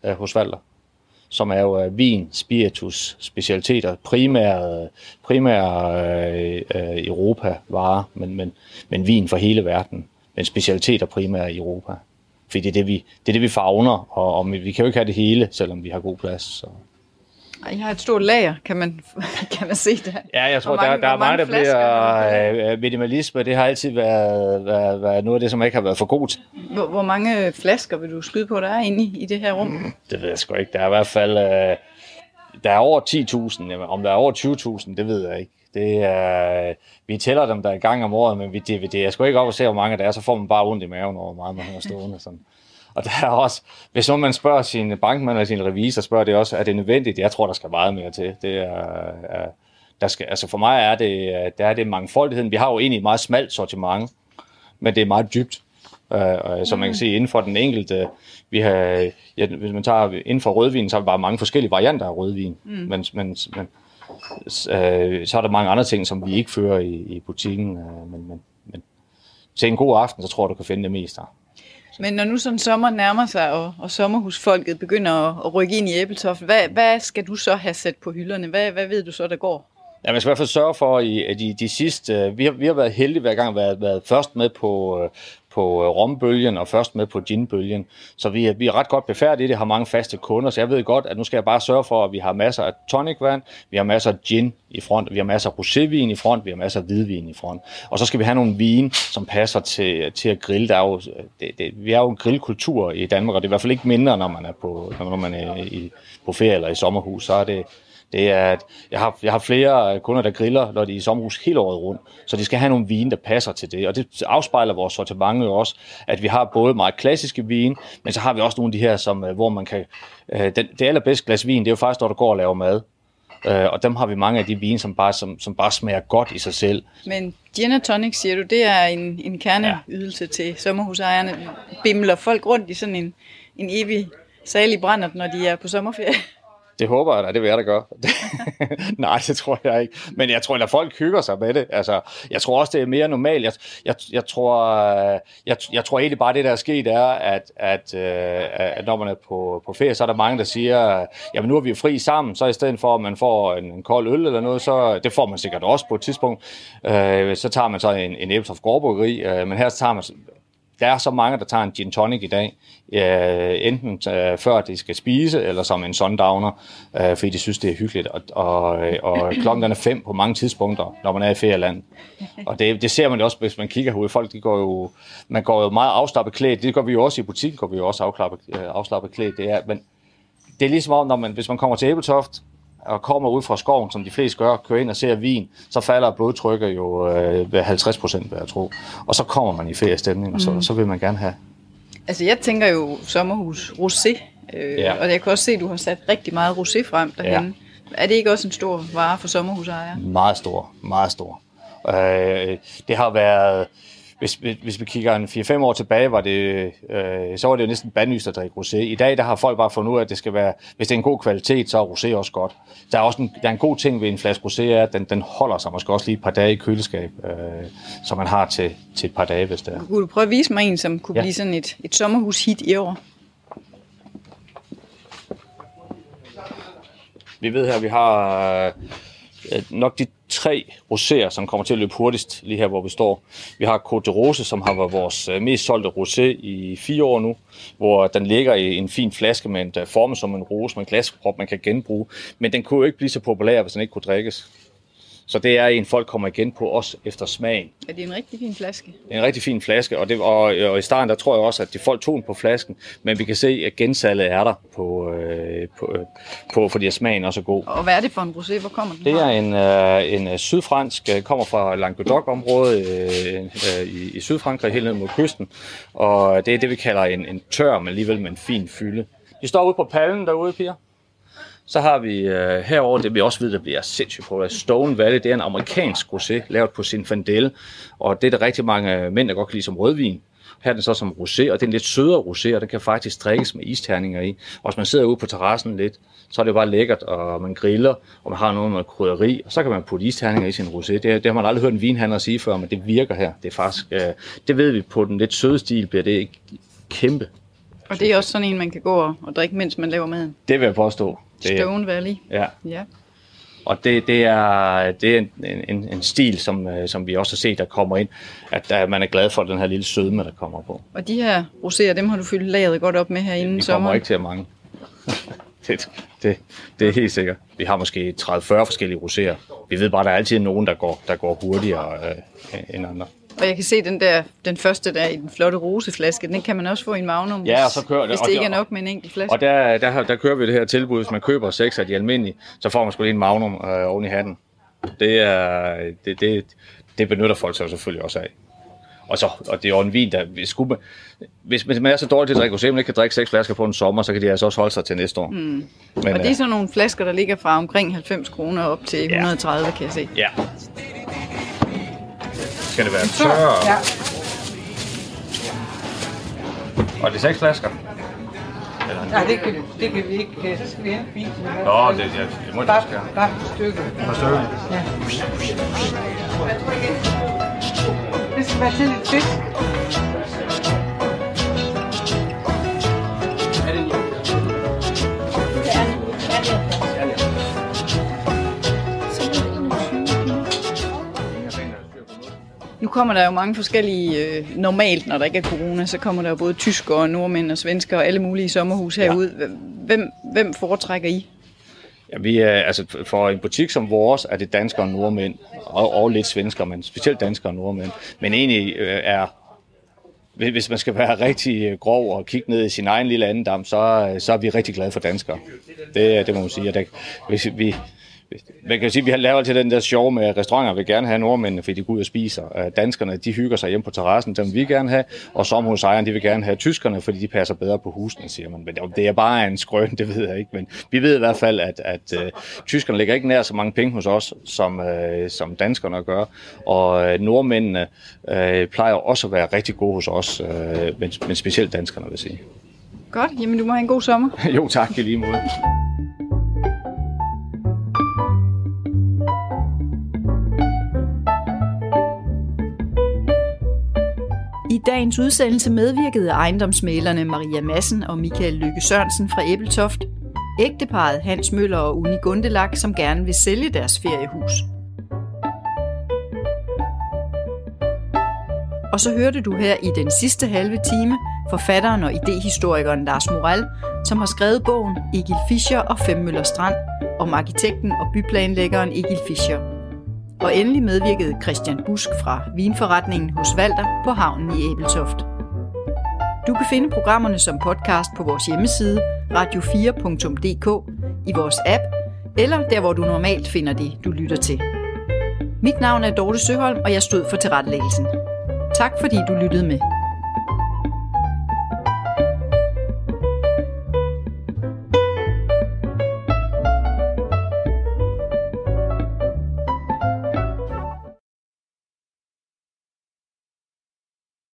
øh, hos Valder, som er jo øh, vin, spiritus, specialiteter, primære, primære øh, øh, Europa-varer, men, men, men vin for hele verden, men specialiteter primære i Europa. Fordi det er det, vi, det er det, vi favner, og, og vi kan jo ikke have det hele, selvom vi har god plads. Så. Ej, Jeg har et stort lager, kan man, kan man se der. Ja, jeg tror, mange- der, der er mange der bliver øh, minimalisme. Det har altid været, været, været noget af det, som ikke har været for god til. Hvor, hvor mange flasker vil du skyde på, der er inde i, i det her rum? Det ved jeg sgu ikke. Der er i hvert fald øh, der er over 10.000. Jamen, Om der er over 20.000, det ved jeg ikke. Det er, vi tæller dem der i gang om året, men vi, det, det er sgu ikke op at se, hvor mange der er, så får man bare ondt i maven over, meget man har stående. Sådan. Og der er også, hvis man spørger sin bankmand eller sin revisor, spørger det også, er det nødvendigt? Jeg tror, der skal meget mere til. Det er, er der skal, altså for mig er det, der er det mangfoldigheden. Vi har jo egentlig et meget smalt sortiment, men det er meget dybt. Øh, og som man kan se inden for den enkelte, vi har, ja, hvis man tager inden for rødvin, så har vi bare mange forskellige varianter af rødvin. Mm. Men, men, men øh, så er der mange andre ting, som vi ikke fører i, i butikken. Øh, men, men, men til en god aften, så tror jeg, du kan finde det meste. Men når nu sådan sommer nærmer sig, og, og sommerhusfolket begynder at, at rykke ind i Æbeltoft, hvad, hvad skal du så have sat på hylderne? Hvad, hvad ved du så, der går? Ja, man skal i hvert fald sørge for, i- at de, de sidste... Øh, vi har, vi har været heldige hver gang, været, været først med på, øh, på øh, rombølgen og først med på ginbølgen. Så vi er, vi er ret godt befærdige i det, har mange faste kunder, så jeg ved godt, at nu skal jeg bare sørge for, at vi har masser af tonicvand, vi har masser af gin i front, vi har masser af rosévin i front, vi har masser af hvidvin i front. Og så skal vi have nogle vin, som passer til, til at grille. Der er jo, det, det, vi er jo en grillkultur i Danmark, og det er i hvert fald ikke mindre, når man er på, når man er i, på ferie eller i sommerhus. Så er det, det er, at jeg har, jeg har flere kunder, der griller, når de er i sommerhus hele året rundt. Så de skal have nogle vine, der passer til det. Og det afspejler vores sortiment jo også, at vi har både meget klassiske vine, men så har vi også nogle af de her, som, øh, hvor man kan... Øh, den, det allerbedste glas vin, det er jo faktisk, når du går og laver mad. Øh, og dem har vi mange af de vine, som bare, som, som bare smager godt i sig selv. Men gin og tonic, siger du, det er en, en kerneydelse ja. til sommerhusejerne. Bimler folk rundt i sådan en, en evig salig brændert, når de er på sommerferie? Det håber jeg da, det vil jeg da gøre. Nej, det tror jeg ikke. Men jeg tror, at folk hygger sig med det. Altså, jeg tror også, det er mere normalt. Jeg, jeg, jeg, tror, øh, jeg, jeg tror egentlig bare, det der er sket, er, at, øh, at, at når man er på, på ferie, så er der mange, der siger, jamen nu er vi jo fri sammen, så i stedet for, at man får en, en kold øl eller noget, så det får man sikkert også på et tidspunkt. Øh, så tager man så en, en Ebeltoft Gårdbryggeri, øh, men her tager man der er så mange, der tager en gin tonic i dag, øh, enten øh, før de skal spise, eller som en sundowner, øh, fordi de synes, det er hyggeligt. Og, og, og klokken er fem på mange tidspunkter, når man er i ferieland. Og det, det ser man jo også, hvis man kigger herude. Folk, de går jo, man går jo meget afslappet klædt. Det gør vi jo også i butikken, går vi jo også afslappet, øh, afslappet klædt. Det er, men det er ligesom om, når man, hvis man kommer til Æbeltoft, og kommer ud fra skoven, som de fleste gør, kører ind og ser vin, så falder blodtrykket jo øh, ved 50 procent, vil jeg tro. Og så kommer man i feriestemning, og så, Mm. så vil man gerne have. Altså, jeg tænker jo sommerhus rosé, øh, Ja. og jeg kan også se, at du har sat rigtig meget rosé frem derhen. Ja. Er det ikke også en stor vare for sommerhusejere? Meget stor, meget stor. Øh, det har været, hvis, hvis vi kigger en 4-5 år tilbage, var det, øh, så var det jo næsten bandlyst at drikke rosé. I dag der har folk bare fundet ud af, at det skal være, hvis det er en god kvalitet, så er rosé også godt. Der er også en, der er en god ting ved en flaske rosé, er, at den, den holder sig måske også lige et par dage i køleskab, øh, som man har til, til et par dage, hvis det er. Kunne du prøve at vise mig en, som kunne Ja. blive sådan et, et sommerhus-hit i år? Vi ved her, vi har Øh, nok de tre roséer, som kommer til at løbe hurtigst lige her, hvor vi står. Vi har Côte de Rose, som har været vores øh, mest solgte rosé i fire år nu, hvor den ligger i en fin flaske med en form øh, formet som en rose med en glaskrop, man kan genbruge. Men den kunne jo ikke blive så populær, hvis den ikke kunne drikkes. Så det er en, folk kommer igen på os efter smagen. Er det en rigtig fin flaske? Det er en rigtig fin flaske, og, det, og, og i starten der tror jeg også, at de folk tog den på flasken, men vi kan se, at gensalget er der, på, øh, på, øh, på, fordi smagen også er god. Og hvad er det for en rosé? Hvor kommer den Det fra? er en, øh, en øh, sydfransk, øh, kommer fra Languedoc-området øh, øh, i, i Sydfrankrig, helt ned mod kysten. Og det er det, vi kalder en, en tør, men alligevel med en fin fylde. De står ude på pallen derude, piger. Så har vi øh, herover det vi også ved, der bliver sindssygt på, Stone Valley. Det er en amerikansk rosé, lavet på Zinfandel. Og det er der rigtig mange mænd, der godt kan lide som rødvin. Her er den så som rosé, og det er en lidt sødere rosé, og den kan faktisk drikkes med isterninger i. Og hvis man sidder ude på terrassen lidt, så er det jo bare lækkert, og man griller, og man har noget med krydderi, og så kan man putte isterninger i sin rosé. Det, det har man aldrig hørt en vinhandler sige før, men det virker her. Det er faktisk, øh, det ved vi på den lidt søde stil, bliver det kæmpe. Og det er også sådan en, man kan gå og, og drikke, mens man laver maden. Det vil jeg påstå. Det, Stone Valley. Ja, Ja. Og det, det, er, det er en, en, en stil, som, øh, som vi også har set, der kommer ind, at der, man er glad for den her lille sødme, der kommer på. Og de her roséer, dem har du fyldt lageret godt op med her inden Vi kommer sommeren. ikke til at mange. det, det, det er helt sikkert. Vi har måske 30-40 forskellige roséer. Vi ved bare, at der er altid nogen, der går, der går hurtigere øh, end andre. Og jeg kan se den der, den første der i den flotte roseflaske, den kan man også få i en Magnum, Ja, og så kører det. hvis det ikke er nok med en enkelt flaske. Og der, der, der kører vi det her tilbud, hvis man køber seks af de almindelige, så får man sgu lige en magnum øh, oven i hatten. Det, er, det, det, det benytter folk sig selvfølgelig også af. Og, så, og det er jo en vin, der hvis, man- hvis man er så dårlig til at drikke rosé, man ikke kan drikke seks flasker på en sommer, så kan de altså også holde sig til næste år. Mm. Men, og det er øh, sådan nogle flasker, der ligger fra omkring 90 kroner op til 130, kan jeg se. Ja. Skal det være tør? Ja. Og det er seks flasker? Eller? Nej, det kan, det kan vi ikke. Så skal vi hente bilen. Nå, det, det, det må det Bare, bare et stykke. Par stykker? Ja. Det skal være til lidt fedt. Nu kommer der jo mange forskellige, øh, normalt når der ikke er corona, så kommer der jo både tyskere, og nordmænd og svenskere og alle mulige sommerhus herud. Hvem, hvem foretrækker I? Ja, vi er, altså for en butik som vores, er det danskere og nordmænd, og, og lidt svensker, men specielt danskere og nordmænd. Men egentlig øh, er, hvis- man skal være rigtig øh, grov og kigge ned i sin egen lille andendam, så, så er vi rigtig glade for danskere. Det, det må man sige. Og det, hvis vi, man kan sige, at vi har lavet altid den der sjov med, at restauranter vil gerne have nordmændene, fordi de går ud og spiser. Øh, Danskerne, de hygger sig hjemme på terrassen, dem vil vi gerne have. Og sommerhusejerne, de vil gerne have tyskerne, fordi de passer bedre på husene, siger man. Men det er bare en skrøn, det ved jeg ikke. Men vi ved i hvert fald, at, at uh, tyskerne lægger ikke nær så mange penge hos os, som, uh, som danskerne gør. Og uh, nordmændene uh, plejer også at være rigtig gode hos os, uh, men, men specielt danskerne, vil sige. Godt, jamen du må have en god sommer. jo, tak i lige måde. Dagens udsendelse medvirkede ejendomsmalerne Maria Massen og Michael Lykke Sørensen fra Æbeltoft, ægteparet Hans Møller og Uni Gundelak, som gerne vil sælge deres feriehus. Og så hørte du her i den sidste halve time forfatteren og idehistorikeren Lars Morel, som har skrevet bogen Egil Fischer og Femmøller Strand om arkitekten og byplanlæggeren Egil Fischer. Og endelig medvirkede Christian Busk fra vinforretningen hos Valter på havnen i Æbeltoft. Du kan finde programmerne som podcast på vores hjemmeside radio4.dk, i vores app, eller der hvor du normalt finder det, du lytter til. Mit navn er Dorte Søholm, og jeg stod for tilrettelæggelsen. Tak fordi du lyttede med.